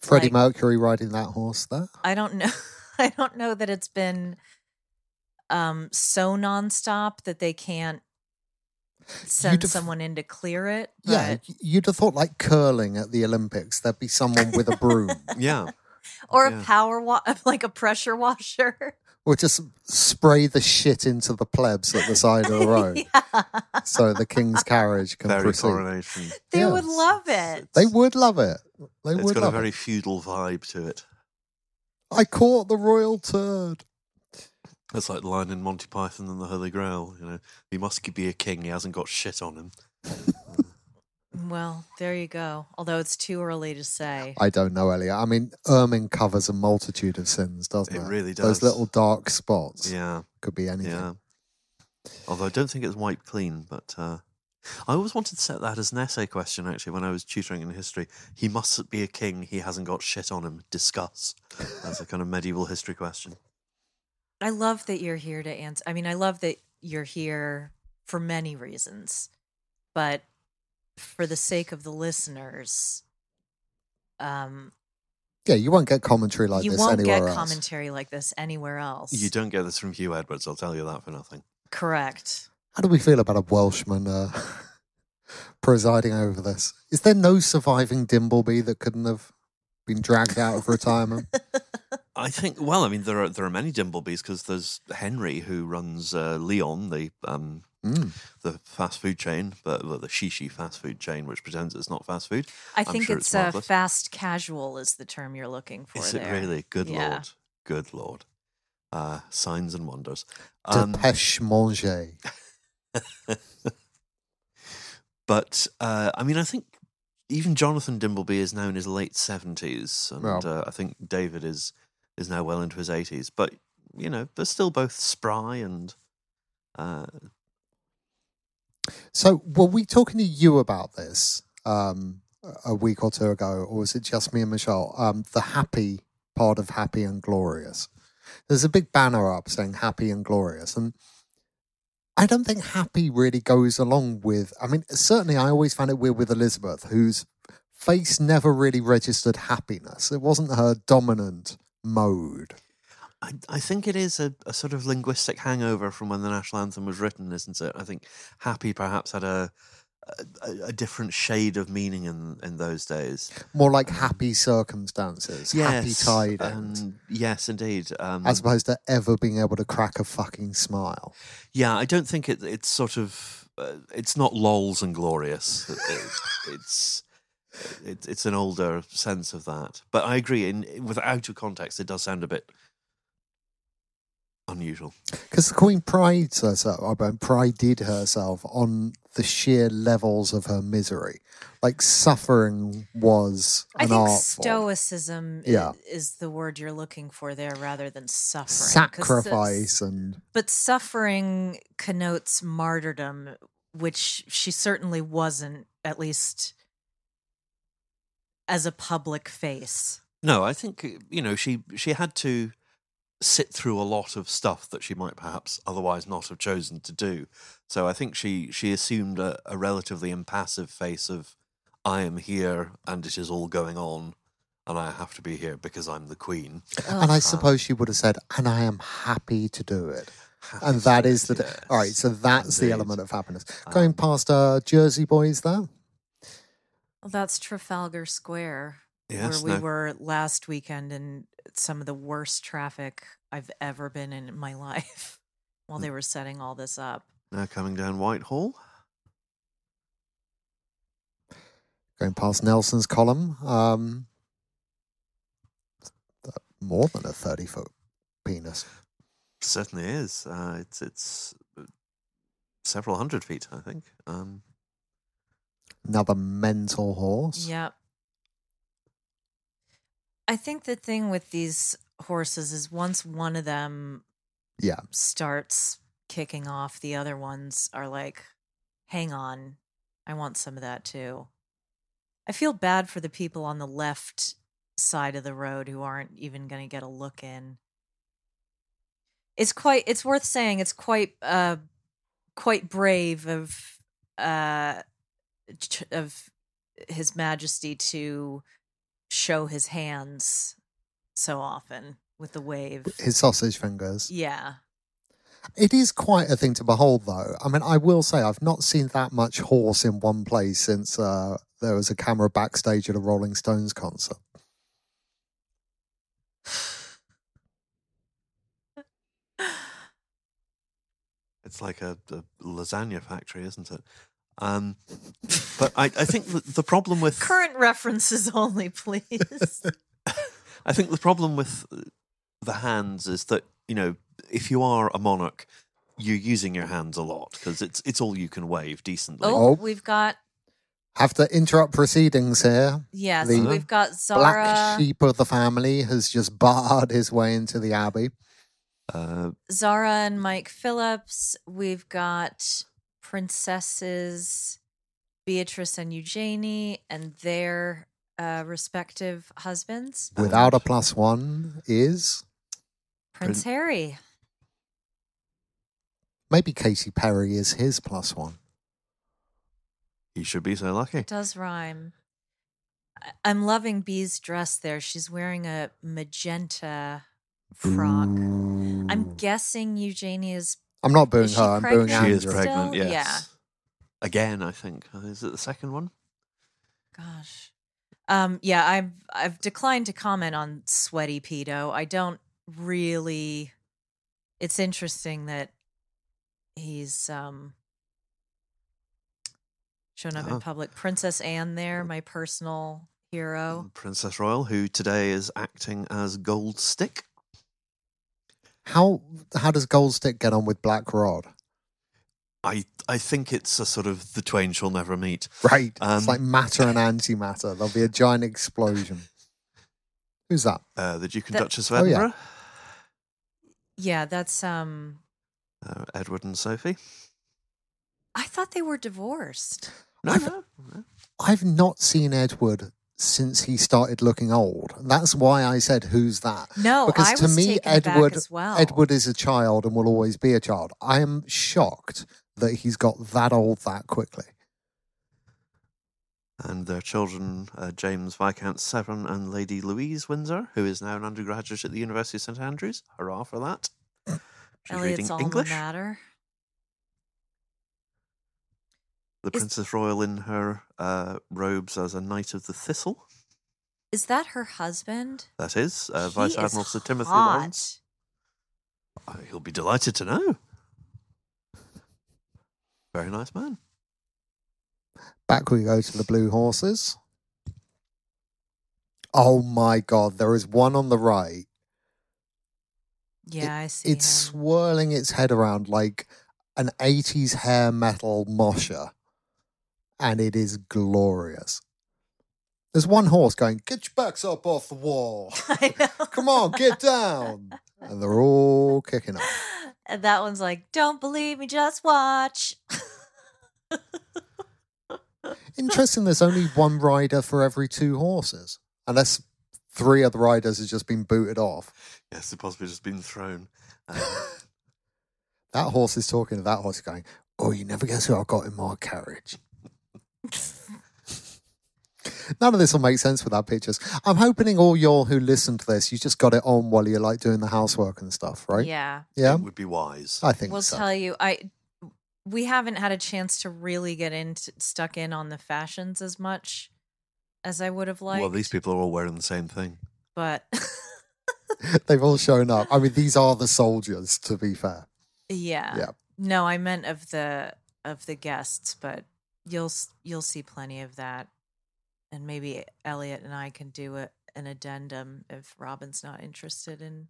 Freddie Like- Mercury riding that horse there. I don't know. I don't know that it's been um so nonstop that they can't send def- someone in to clear it. Yeah, but- y- you'd have thought like curling at the Olympics, there'd be someone with a broom Yeah. or a power wa- like a pressure washer. Or just spray the shit into the plebs at the side of the road yeah. so the king's carriage can Very proceed. coronation. They would love it. They would love it. They It's would got a very it. feudal vibe to it. I caught the royal turd. It's like the line in Monty Python and the Holy Grail. You know, he must be a king. He hasn't got shit on him. Well, there you go. Although it's too early to say. I don't know, Eliot. I mean, ermine covers a multitude of sins, doesn't it? It really does. Those little dark spots Yeah, could be anything. yeah. Although I don't think it's wiped clean, but uh, I always wanted to set that as an essay question. Actually, when I was tutoring in history, he must be a king. He hasn't got shit on him. Discuss. That's a kind of medieval history question. I love that you're here to answer. I mean, I love that you're here for many reasons, but for the sake of the listeners, um, Yeah, you won't get commentary like you this won't anywhere get else. commentary like this anywhere else. You don't get this from Huw Edwards. I'll tell you that for nothing. Correct. How do we feel about a Welshman uh, presiding over this? Is there no surviving Dimbleby that couldn't have been dragged out of retirement? I think. Well, I mean, there are there are many Dimblebys because there's Henry who runs uh, Leon, the um, Mm. the fast food chain, but well, the shishi fast food chain, which pretends it's not fast food. I I'm think sure it's, it's uh, fast casual is the term you're looking for Is there. it really? Good Yeah. lord, good lord. Uh, signs and wonders. Um, Depeche Manger. but uh, I mean, I think even Jonathan Dimbleby is now in his late seventies, and Well. uh, I think David is is now well into his eighties. But you know, they're still both spry and. Uh, So, were we talking to you about this um, a week or two ago, or was it just me and Michelle? Um, the happy part of Happy and Glorious. There's a big banner up saying Happy and Glorious, and I don't think Happy really goes along with. I mean, certainly, I always found it weird with Elizabeth, whose face never really registered happiness. It wasn't her dominant mode. I, I think it is a, a sort of linguistic hangover from when the national anthem was written, isn't it? I think happy perhaps had a a, a different shade of meaning in, in those days. More like happy circumstances, happy Yes, tidings, and yes, indeed. Um, as opposed to ever being able to crack a fucking smile. yeah, I don't think it, it's sort of uh, it's not lols and glorious. It- it- it's it, it's an older sense of that. But I agree. In without a context, it does sound a bit unusual. Because the Queen prides herself, I prided herself on the sheer levels of her misery. Like suffering was I think art stoicism Yeah. is the word you're looking for there rather than suffering. sacrifice and but suffering connotes martyrdom, which she certainly wasn't, at least as a public face. No, I think you know she she had to sit through a lot of stuff that she might perhaps otherwise not have chosen to do. So I think she she assumed a, a relatively impassive face of I am here and it is all going on and I have to be here because I'm the queen. and I suppose she would have said, "And I am happy to do it." And that is the Yes, all right. So that's the element of happiness. Going Um, past uh, Jersey boys there. Well, that's Trafalgar Square, Yes, where we no. were last weekend in some of the worst traffic I've ever been in in my life while Hmm. they were setting all this up. Now coming down Whitehall. Going past Nelson's column. Um, more than a thirty foot penis. Certainly is. Uh, it's it's uh, several hundred feet, I think. Um, Another mental horse. Yep. I think the thing with these horses is once one of them Yeah. starts kicking off, the other ones are like, hang on, I want some of that too. I feel bad for the people on the left side of the road who aren't even going to get a look in. It's quite it's worth saying it's quite uh quite brave of uh of His Majesty to show his hands so often with the wave. His sausage fingers. Yeah. It is quite a thing to behold, though. I mean, I will say I've not seen that much horse in one place since uh, there was a camera backstage at a Rolling Stones concert. It's like a, a lasagna factory, isn't it? Um, but I, I think the, the problem with Current references only, please. I think the problem with the hands is that you know if you are a monarch, you're using your hands a lot because it's it's all you can wave decently. oh, Oh. we've got Have to interrupt proceedings here. yes, The we've got Zara. Black sheep of the family has just barred his way into the abbey. Uh, Zara and Mike Phillips. We've got princesses Beatrice and Eugenie and their uh, respective husbands. Without a plus one is Prince Harry. maybe Katy Perry is his plus one. he should be so lucky. It does rhyme. I- I'm loving Bea's dress there. She's wearing a magenta frock. I'm guessing Eugenie is I'm not booing Is she her. I'm booing pregnant? She is Andrew. Still? pregnant. Yes. Yeah. Again, I think is it the second one? Gosh. Um, yeah, I've I've declined to comment on sweaty pedo. I don't really it's interesting that he's um shown up Oh. in public. Princess Anne there, my personal hero. Princess Royal, who today is acting as Gold Stick. How how does Goldstick get on with Black Rod? I I think it's a sort of the twain shall never meet. Right. Um, it's like matter and antimatter. There'll be a giant explosion. Who's that? Uh, the Duke and That- Duchess of Oh, yeah. Edinburgh, Yeah, that's um uh, Edward and Sophie. I thought they were divorced. No, I've- no, no. I've not seen Edward since he started looking old. That's why I said, "Who's that?" No, because I to was me, Edward as well. Edward is a child and will always be a child. I am shocked that he's got that old that quickly. and their children, uh, James Viscount Severn and Lady Louise Windsor, who is now an undergraduate at the University of St Andrews. Hurrah for that! She's Eliot's reading alma English. mater. The Is- Princess Royal in her uh, robes as a Knight of the Thistle. Is that her husband? That is uh, Vice is Admiral Sir Timothy hot. Lawrence. Uh, he'll be delighted to know. Very nice man. Back we go to the blue horses. Oh my god, there is one on the right. Yeah, I see. It's him. swirling its head around like an 80s hair metal mosher. And it is glorious. There's one horse going, Get your backs up off the wall. I know. Come on, get down. And they're all kicking up. And that one's like, "Don't believe me, just watch." Interesting, there's only one rider for every two horses. Unless three other riders has just been booted off. Yes, they've possibly just been thrown. Um, That horse is talking to that horse going, Oh, you never guess who I got in my carriage. None of this will make sense without pictures. I'm hoping all y'all who listen to this, you just got it on while you're like doing the housework and stuff, right? Yeah, Yeah, it would be wise. I think we'll so. tell you. I we haven't had a chance to really get into stuck in on the fashions as much as I would have liked. well, these people are all wearing the same thing. but They've all shown up. I mean, these are the soldiers, to be fair. yeah, Yeah. no, I meant of the of the guests, but you'll you'll see plenty of that, and maybe Eliot and I can do a, an addendum if Robin's not interested in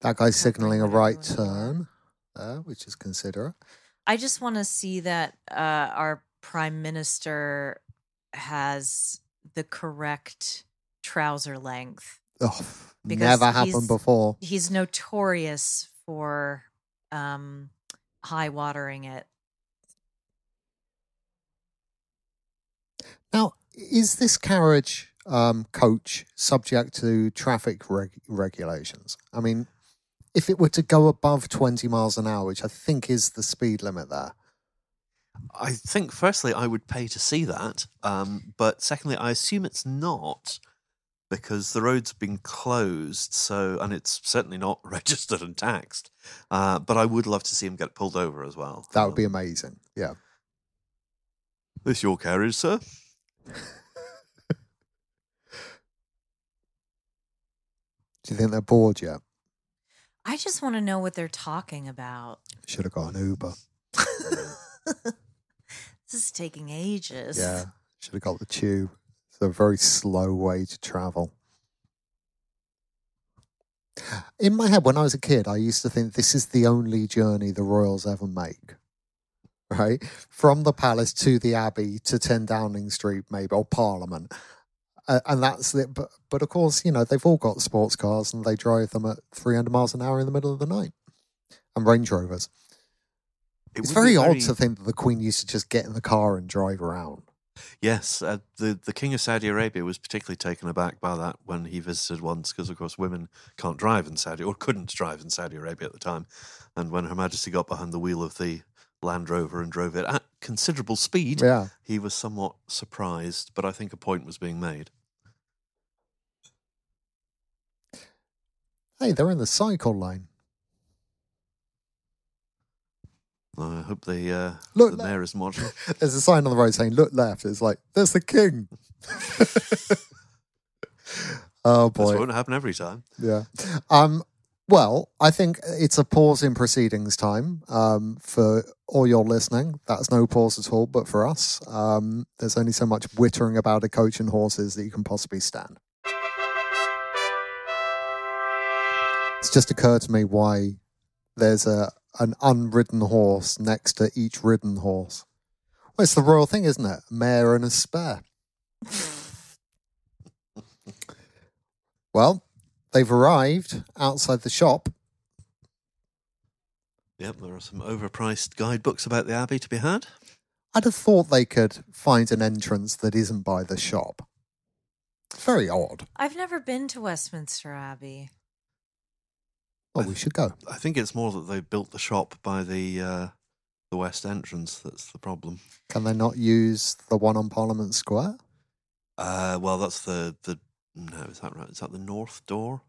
That guy's signaling a right turn there, which is considerate. I just want to see that uh, our prime minister has the correct trouser length. Oh, Because never happened before. He's notorious for um, high watering it. Now, is this carriage um, coach subject to traffic reg- regulations? I mean, if it were to go above 20 miles an hour, which I think is the speed limit there, I think, firstly, I would pay to see that. Um, but secondly, I assume it's not because the road's been closed. So, and it's certainly not registered and taxed. Uh, but I would love to see him get pulled over as well. That would be amazing. Yeah. This your carriage, sir? Do you think they're bored yet? I just want to know what they're talking about. Should have got an Uber. This is taking ages. Yeah. Should have got the tube. It's a very slow way to travel. In my head, when I was a kid, I used to think this is the only journey the royals ever make. Right? From the palace to the abbey to 10 Downing Street, maybe, or Parliament. Uh, and that's it. But, but of course, you know, they've all got sports cars and they drive them at 300 miles an hour in the middle of the night. And Range Rovers. It It's be very odd to think that the Queen used to just get in the car and drive around. Yes, uh, the the King of Saudi Arabia was particularly taken aback by that when he visited once, because of course women can't drive in Saudi or couldn't drive in Saudi Arabia at the time, and when Her Majesty got behind the wheel of the Land Rover and drove it at considerable speed, Yeah. he was somewhat surprised. But I think a point was being made. Hey, they're in the cycle lane. I hope the uh, Look, the look. mayor isn't watching. There's a sign on the road saying "Look left." It's like there's the king. oh This boy, won't happen every time. yeah. Um. Well, I think it's a pause in proceedings time. Um, for all your listening, that's no pause at all. But for us, um, there's only so much whittering about a coach and horses that you can possibly stand. It's just occurred to me why there's a an unridden horse next to each ridden horse. Well, it's the royal thing, isn't it? A mare and a spare. well, they've arrived outside the shop. Yep, there are some overpriced guidebooks about the Abbey to be had. I'd have thought they could find an entrance that isn't by the shop. Very odd. I've never been to Westminster Abbey. Well, we should go. I think it's more that they built the shop by the uh, the west entrance that's the problem. Can they not use the one on Parliament Square? Uh, well, that's the the no, is that right? Is that the north door?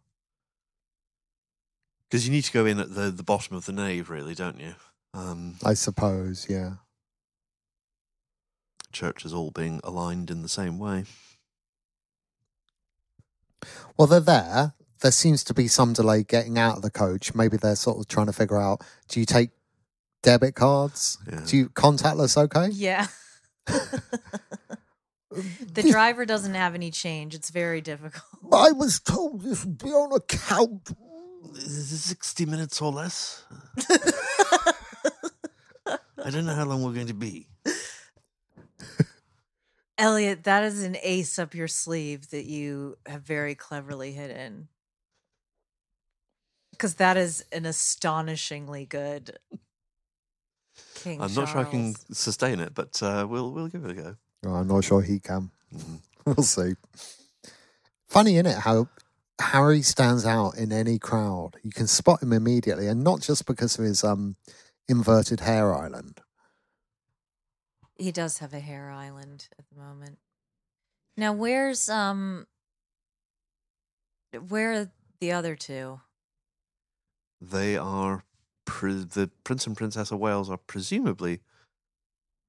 Because you need to go in at the the bottom of the nave, really, don't you? Um, I suppose, yeah. churches all being aligned in the same way. Well, they're there. There seems to be some delay getting out of the coach. Maybe they're sort of trying to figure out do you take debit cards? Yeah. Do you contactless okay? Yeah. the driver doesn't have any change. It's very difficult. I was told this would be on account. Is it Sixty minutes or less. I don't know how long we're going to be. Eliot, that is an ace up your sleeve that you have very cleverly hidden. Because that is an astonishingly good King I'm not sure I can sustain it, but uh, we'll we'll give it a go. Oh, I'm not sure he can. We'll see. Funny, is it, how Harry stands out in any crowd. You can spot him immediately, and not just because of his um inverted hair island. He does have a hair island at the moment. Now, where's um, where are the other two? They are pre- the Prince and Princess of Wales are presumably.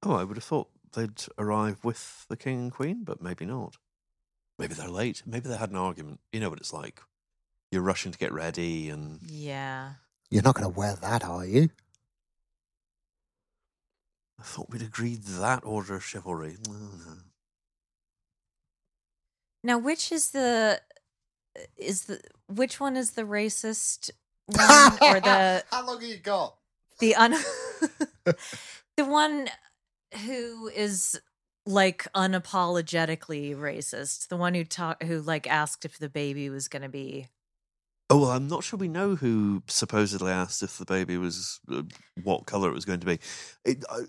Oh, I would have thought they'd arrive with the King and Queen, but maybe not. Maybe they're late. Maybe they had an argument. You know what it's like. You're rushing to get ready, and Yeah, You're not going to wear that, are you? I thought we'd agreed that order of chivalry. No, no. Now, which is the is the which one is the racist one or the How long have you got? the un the one who is like unapologetically racist, the one who talk who like asked if the baby was going to be Oh well, I'm not sure we know who supposedly asked if the baby was uh, what color it was going to be. It, uh,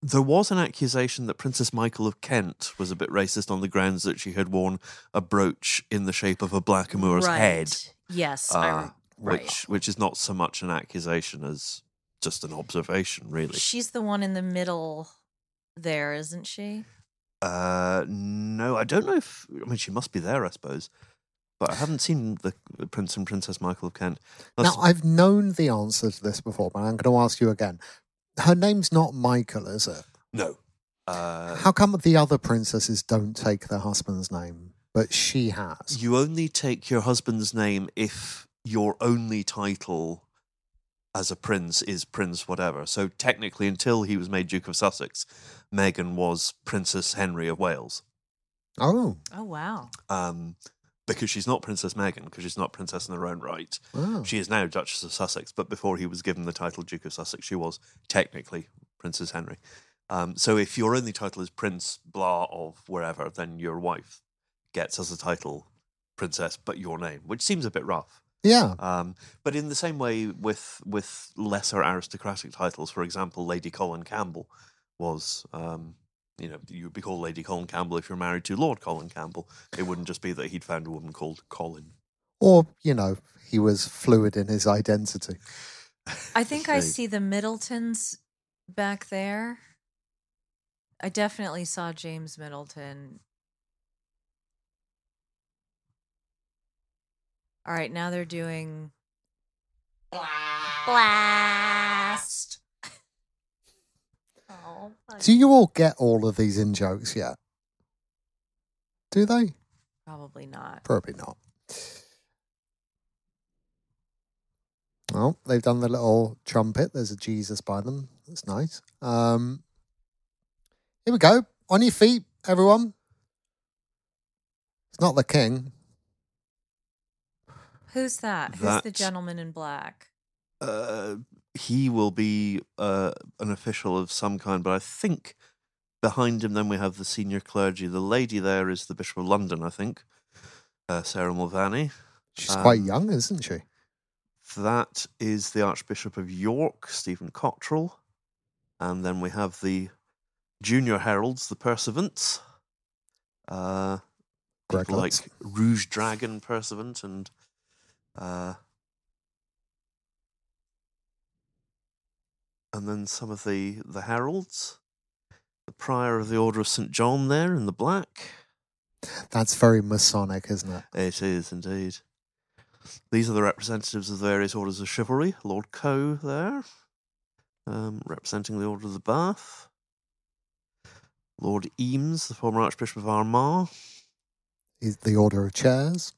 there was an accusation that Princess Michael of Kent was a bit racist on the grounds that she had worn a brooch in the shape of a blackamoor's head, Yes, uh, right. which which is not so much an accusation as just an observation, really. She's the one in the middle there, isn't she? Uh, no, I don't know if. I mean, she must be there, I suppose. But I haven't seen the Prince and Princess Michael of Kent. That's- Now, I've known the answer to this before, but I'm going to ask you again. Her name's not Michael, is it? no. Uh, How come the other princesses don't take their husband's name, but she has? you only take your husband's name if your only title as a prince is Prince whatever. So technically, until he was made Duke of Sussex, Meghan was Princess Henry of Wales. Oh, Oh wow. Um, because she's not Princess Meghan, because she's not princess in her own right. oh. She is now Duchess of Sussex, but before he was given the title Duke of Sussex, she was technically Princess Henry. Um, so if your only title is Prince blah of wherever, then your wife gets as a title Princess, but your name, which seems a bit rough. Yeah. Um, but in the same way with with lesser aristocratic titles, for example, Lady Colin Campbell was, um, you know, you would be called Lady Colin Campbell if you're married to Lord Colin Campbell. It wouldn't just be that he'd found a woman called Colin. Or, you know, he was fluid in his identity. I think I see the Middletons back there. I definitely saw James Middleton. All right, now they're doing blast. oh, Do you all get all of these in jokes yet? Do they? probably not. Probably not. Well, they've done the little trumpet. There's a Jesus by them. That's nice. Um, here we go. On your feet, everyone. It's not the king. Who's that? Who's the gentleman in black? Uh, he will be uh, an official of some kind, but I think behind him then we have the senior clergy. The lady there is the Bishop of London, I think, uh, Sarah Mullally. She's quite Um, young, isn't she? That is the Archbishop of York, Stephen Cottrell. And then we have the junior heralds, the Pursuivants. Uh, people like Rouge Dragon Pursuivant and uh, and then some of the the heralds. The prior of the Order of St. John there in the black. That's very Masonic, isn't it? It is indeed. These are the representatives of the various orders of chivalry. Lord Coe there, um, representing the Order of the Bath. Lord Eames, the former Archbishop of Armagh. He's the Order of Chairs.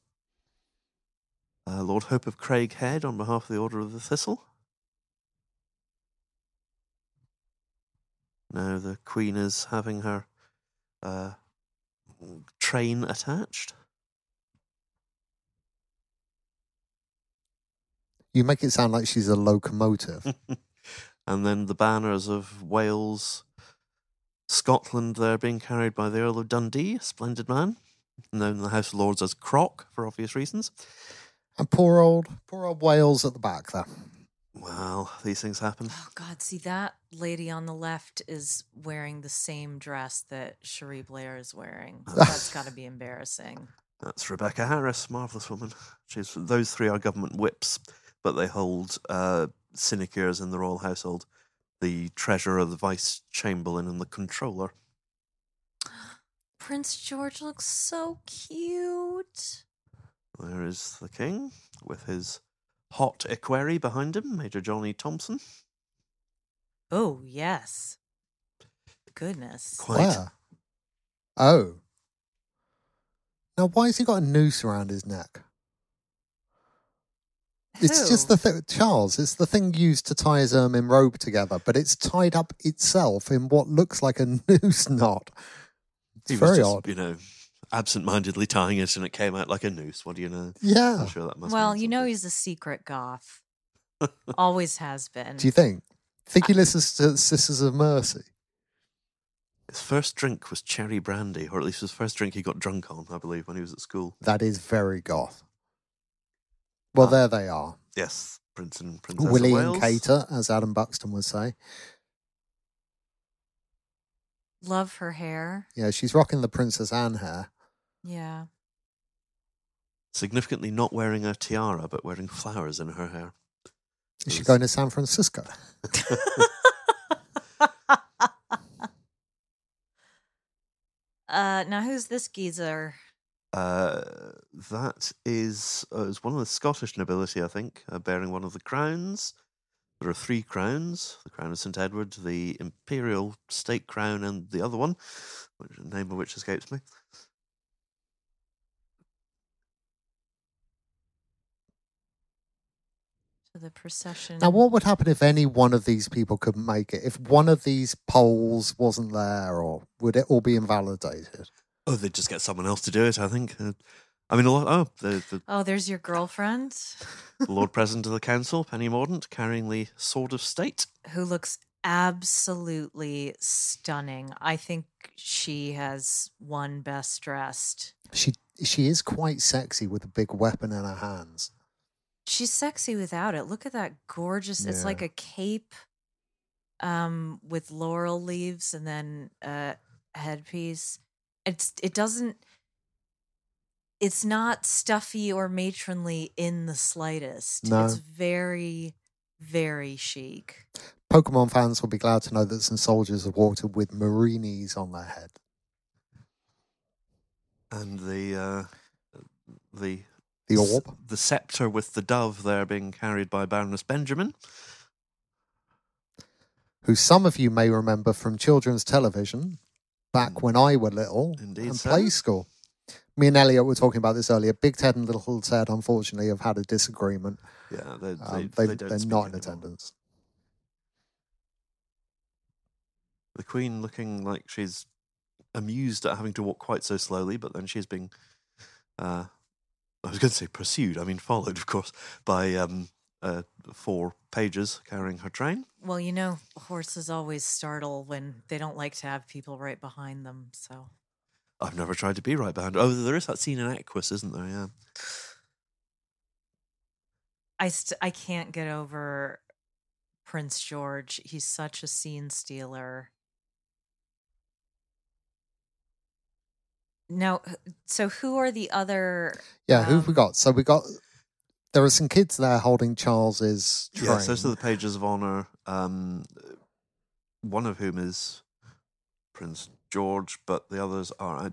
Uh, Lord Hope of Craighead on behalf of the Order of the Thistle. Now the Queen is having her uh, train attached. You make it sound like she's a locomotive. and then the banners of Wales, Scotland, they're being carried by the Earl of Dundee, a splendid man, known in the House of Lords as Croc for obvious reasons. And poor old, poor old Wales at the back there. Well, these things happen. Oh God, see that lady on the left is wearing the same dress that Cherie Blair is wearing. That's got to be embarrassing. That's Rebecca Harris, marvelous woman. She's those three are government whips, but they hold uh, sinecures in the royal household. The treasurer, the vice chamberlain, and the controller. Prince George looks so cute. There is the king with his hot equerry behind him, Major Johnny Thompson. Oh yes. Goodness. Quite. Where? Oh. Now, why has he got a noose around his neck? It's just the thing, Charles. It's the thing used to tie his um, ermine robe together, but it's tied up itself in what looks like a noose knot. It's He was very just, odd. you know, absent-mindedly tying it, and it came out like a noose. What do you know? Yeah. I'm sure that must. Well, you know he's a secret goth. Always has been. Do you think? Think he listens to Sisters of Mercy? his first drink was cherry brandy, or at least his first drink he got drunk on, I believe, when he was at school. That is very goth. Well, Ah. there they are. Yes, Prince and Princess Willie of and Cater, as Adam Buxton would say. Love her hair. Yeah, she's rocking the Princess Anne hair. Yeah. significantly not wearing a tiara, but wearing flowers in her hair. Is she Yes. going to San Francisco? Uh, now who's this geezer? Uh, that is uh, is one of the Scottish nobility, I think, uh, bearing one of the crowns. There are three crowns: the crown of St Edward, the imperial state crown, and the other one, which, the name of which escapes me. To the procession. Now, what would happen if any one of these people couldn't make it? If one of these polls wasn't there, or would it all be invalidated? Oh, they'd just get someone else to do it. I think. Uh, I mean, a lot, oh, the, the Oh, there's your girlfriend Lord President of the Council, Penny Mordaunt, carrying the sword of state. who looks absolutely stunning. I think she has won best dressed. She she is quite sexy with a big weapon in her hands. She's sexy without it. Look at that gorgeous. It's like a cape um with laurel leaves and then a headpiece. It's it doesn't it's not stuffy or matronly in the slightest. No. It's very very chic. Pokemon fans will be glad to know that some soldiers have walked in with marinis on their head. And the uh, the The orb. the scepter with the dove there being carried by Baroness Benjamin. who some of you may remember from children's television back when I were little Indeed and so. play school. Me and Eliot were talking about this earlier. Big Ted and Little Ted, unfortunately, have had a disagreement. Yeah, they, Um, they, they, they are not in attendance. The Queen looking like she's amused at having to walk quite so slowly, but then she's being, uh, I was going to say pursued, I mean followed, of course, by um, uh, four pages carrying her train. Well, you know, horses always startle when they don't like to have people right behind them. So I've never tried to be right behind. Oh, there is that scene in Equus, isn't there? Yeah. I st- I can't get over Prince George. He's such a scene stealer. Now, so who are the other? Yeah, who have we Um, got? So we got. There are some kids there holding Charles's train. Yes, those are the pages of honor. Um, one of whom is Prince George, but the others are. I,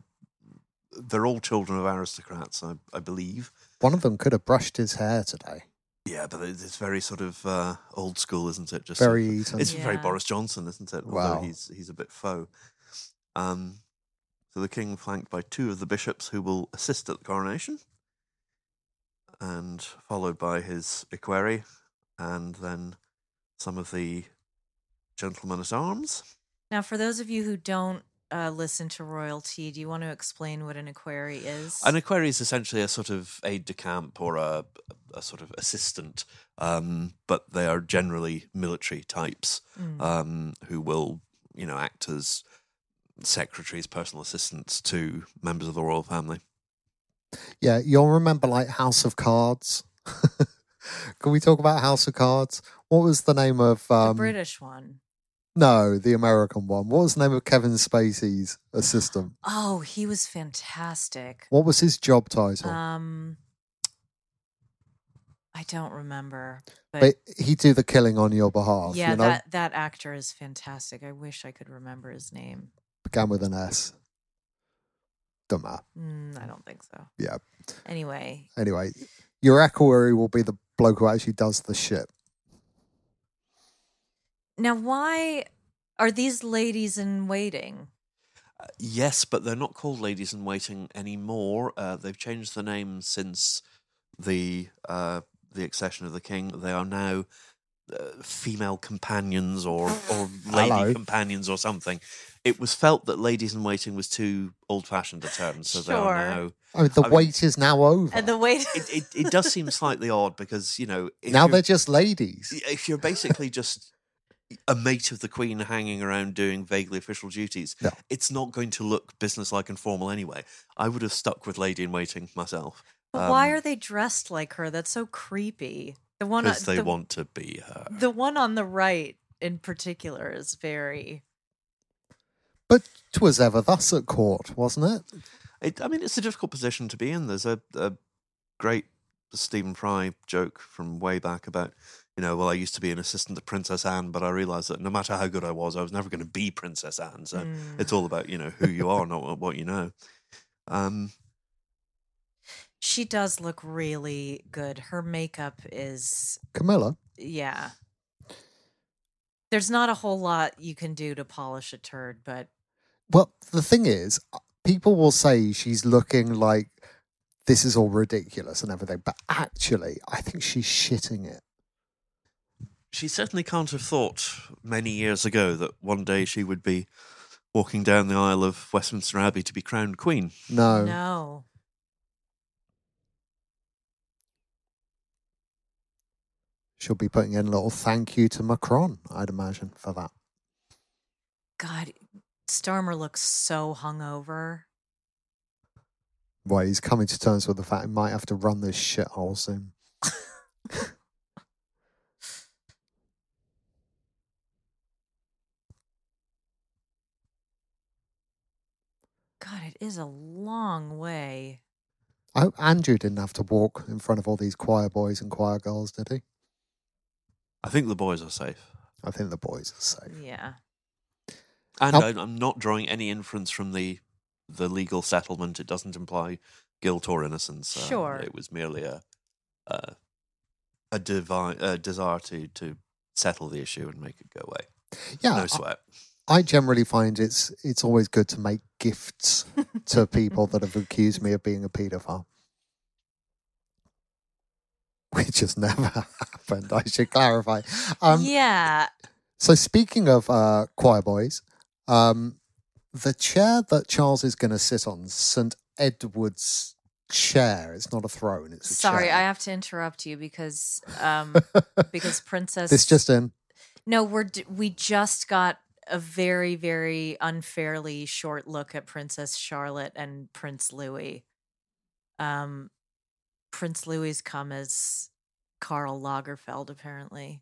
they're all children of aristocrats, I, I believe. One of them could have brushed his hair today. Yeah, but it's very sort of uh, old school, isn't it? Just Very sort of- Eton. It's very Boris Johnson, isn't it? Although Wow. he's he's a bit faux. Um, so the king flanked by two of the bishops who will assist at the coronation, and followed by his equerry, and then some of the gentlemen at arms. Now, for those of you who don't uh, listen to royalty, do you want to explain what an equerry is? An equerry is essentially a sort of aide de camp or a, a sort of assistant, um, but they are generally military types Mm. um, who will, you know, act as secretaries, personal assistants to members of the royal family. Yeah, you'll remember like House of Cards. Can we talk about House of Cards? What was the name of the um, British one. No, the American one. What was the name of Kevin Spacey's assistant? Oh, he was fantastic. What was his job title? Um, I don't remember, but, but he'd do the killing on your behalf. yeah, you know, that that actor is fantastic. I wish I could remember his name. Began with an S. Don't matter. Mm, I don't think so. Yeah. Anyway, Anyway, your equerry will be the bloke who actually does the shit. now why are these ladies in waiting? Uh, yes, but they're not called ladies in waiting anymore. Uh, they've changed the name since the uh, the accession of the king. They are now uh, female companions or or lady Hello. companions or something. It was felt that ladies in waiting was too old fashioned a term, so they Sure. are now. Oh, the I mean- wait is now over. And the wait. It, it, it does seem slightly odd because you know if now you're- they're just ladies. if you're basically just a mate of the queen hanging around doing vaguely official duties, No. it's not going to look businesslike and formal anyway. I would have stuck with lady in waiting myself. But why Um, are they dressed like her? That's so creepy. The one, on- Because they the, want to be her. the one on the right in particular is very. But 'twas ever thus at court, wasn't it? It, I mean, it's a difficult position to be in. There's a, a great Stephen Fry joke from way back about, you know, well, I used to be an assistant to Princess Anne, but I realized that no matter how good I was, I was never going to be Princess Anne. So Mm. it's all about, you know, who you are, not what you know. Um, She does look really good. Her makeup is, Camilla. yeah. There's not a whole lot you can do to polish a turd, but Well, the thing is, uh, people will say she's looking like this is all ridiculous and everything, but actually, I think she's shitting it. she certainly can't have thought many years ago that one day she would be walking down the aisle of Westminster Abbey to be crowned queen. No. no. She'll be putting in a little thank you to Macron, I'd imagine, for that. God, Starmer looks so hungover. Well, he's coming to terms with the fact he might have to run this shithole soon. God, it is a long way. I hope Andrew didn't have to walk in front of all these choir boys and choir girls, did he? I think the boys are safe. I think the boys are safe. Yeah. And How- I, I'm not drawing any inference from the the legal settlement. It doesn't imply guilt or innocence. Um, Sure. it was merely a a, a, devi- a desire to to settle the issue and make it go away. Yeah, no I- sweat. I generally find it's it's always good to make gifts to people that have accused me of being a paedophile. Which has never happened, I should clarify. Um, yeah. So speaking of uh, choir boys, um, the chair that Charles is going to sit on, St Edward's chair. It's not a throne. It's a Sorry, chair. I have to interrupt you because um because Princess this just in. No, we're d- we just got a very very unfairly short look at Princess Charlotte and Prince Louis. Um Prince Louis come as Karl Lagerfeld apparently.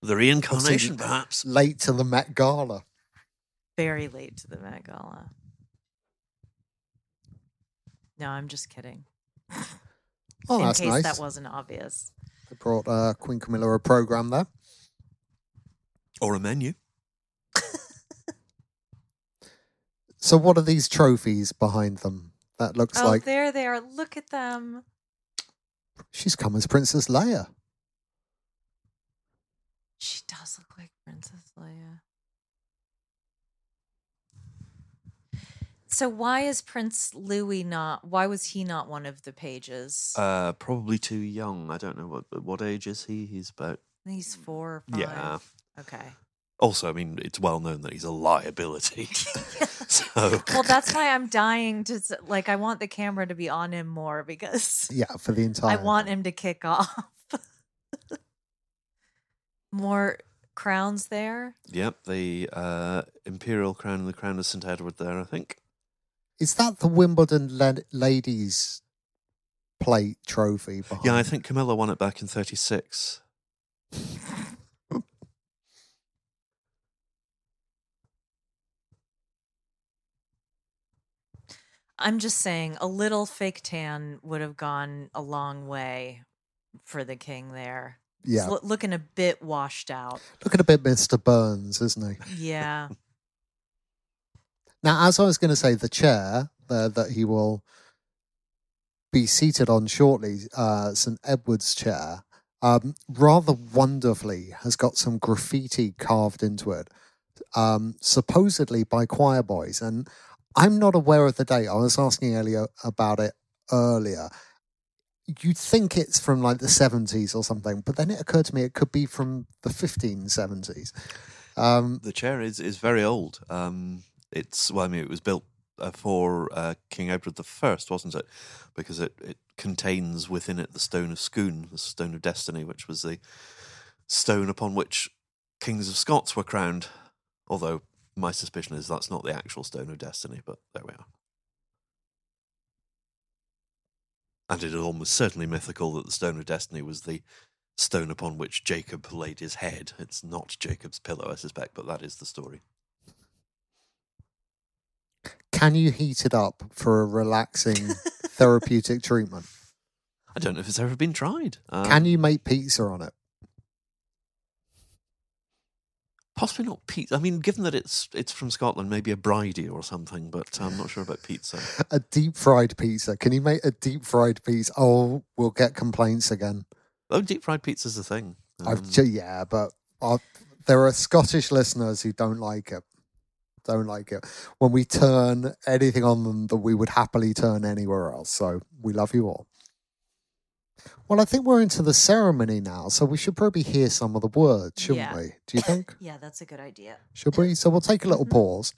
The reincarnation, perhaps. Late to the Met Gala. Very late to the Met Gala. No, I'm just kidding. Oh, In that's case nice. that wasn't obvious. They brought uh, Queen Camilla a program there. Or a menu. So, what are these trophies behind them? That looks oh, like there they are. Look at them. she's come as Princess Leia. She does look like Princess Leia. So why is Prince Louis not? Why was he not one of the pages? Uh, probably too young. I don't know what what age is he. He's about He's four or five. yeah. Okay. Also, I mean, it's well known that he's a liability. so Well, that's why I'm dying to like. I want the camera to be on him more because Yeah, for the entire. I want him to kick off. more crowns there. Yep, the uh, imperial crown and the crown of St Edward there, I think. Is that the Wimbledon la- ladies plate trophy? Behind? Yeah, I think Camilla won it back in 36. I'm just saying, a little fake tan would have gone a long way for the king there. Yeah, loo- looking a bit washed out. looking a bit Mr. Burns, isn't he? Yeah. Now, as I was going to say, the chair there that he will be seated on shortly, uh, St. Edward's chair, um, rather wonderfully has got some graffiti carved into it, um, supposedly by choir boys. And I'm not aware of the date. I was asking Eliot about it earlier. You'd think it's from like the 70s or something, but then it occurred to me it could be from the 1570s. Um, The chair is, is very old. Um, it's, well, I mean, it was built uh, for uh, King Edward the First, wasn't it? Because it, it contains within it the Stone of Scone, the Stone of Destiny, which was the stone upon which kings of Scots were crowned. Although my suspicion is that's not the actual Stone of Destiny, but there we are. And it is almost certainly mythical that the Stone of Destiny was the stone upon which Jacob laid his head. It's not Jacob's pillow, I suspect, but that is the story. Can you heat it up for a relaxing therapeutic treatment? I don't know if it's ever been tried. Um, Can you make pizza on it? Possibly not pizza. I mean, given that it's it's from Scotland, maybe a bridie or something, but I'm not sure about pizza. A deep fried pizza. Can you make a deep fried pizza? Oh, we'll get complaints again. Oh, deep fried pizza's a thing. I've Um, yeah, but i there are Scottish listeners who don't like it. Don't like it when we turn anything on them that we would happily turn anywhere else. So we love you all. Well, I think we're into the ceremony now, so we should probably hear some of the words, shouldn't Yeah. we? Do you think? Yeah, that's a good idea. Should we? So we'll take a little Mhm. pause.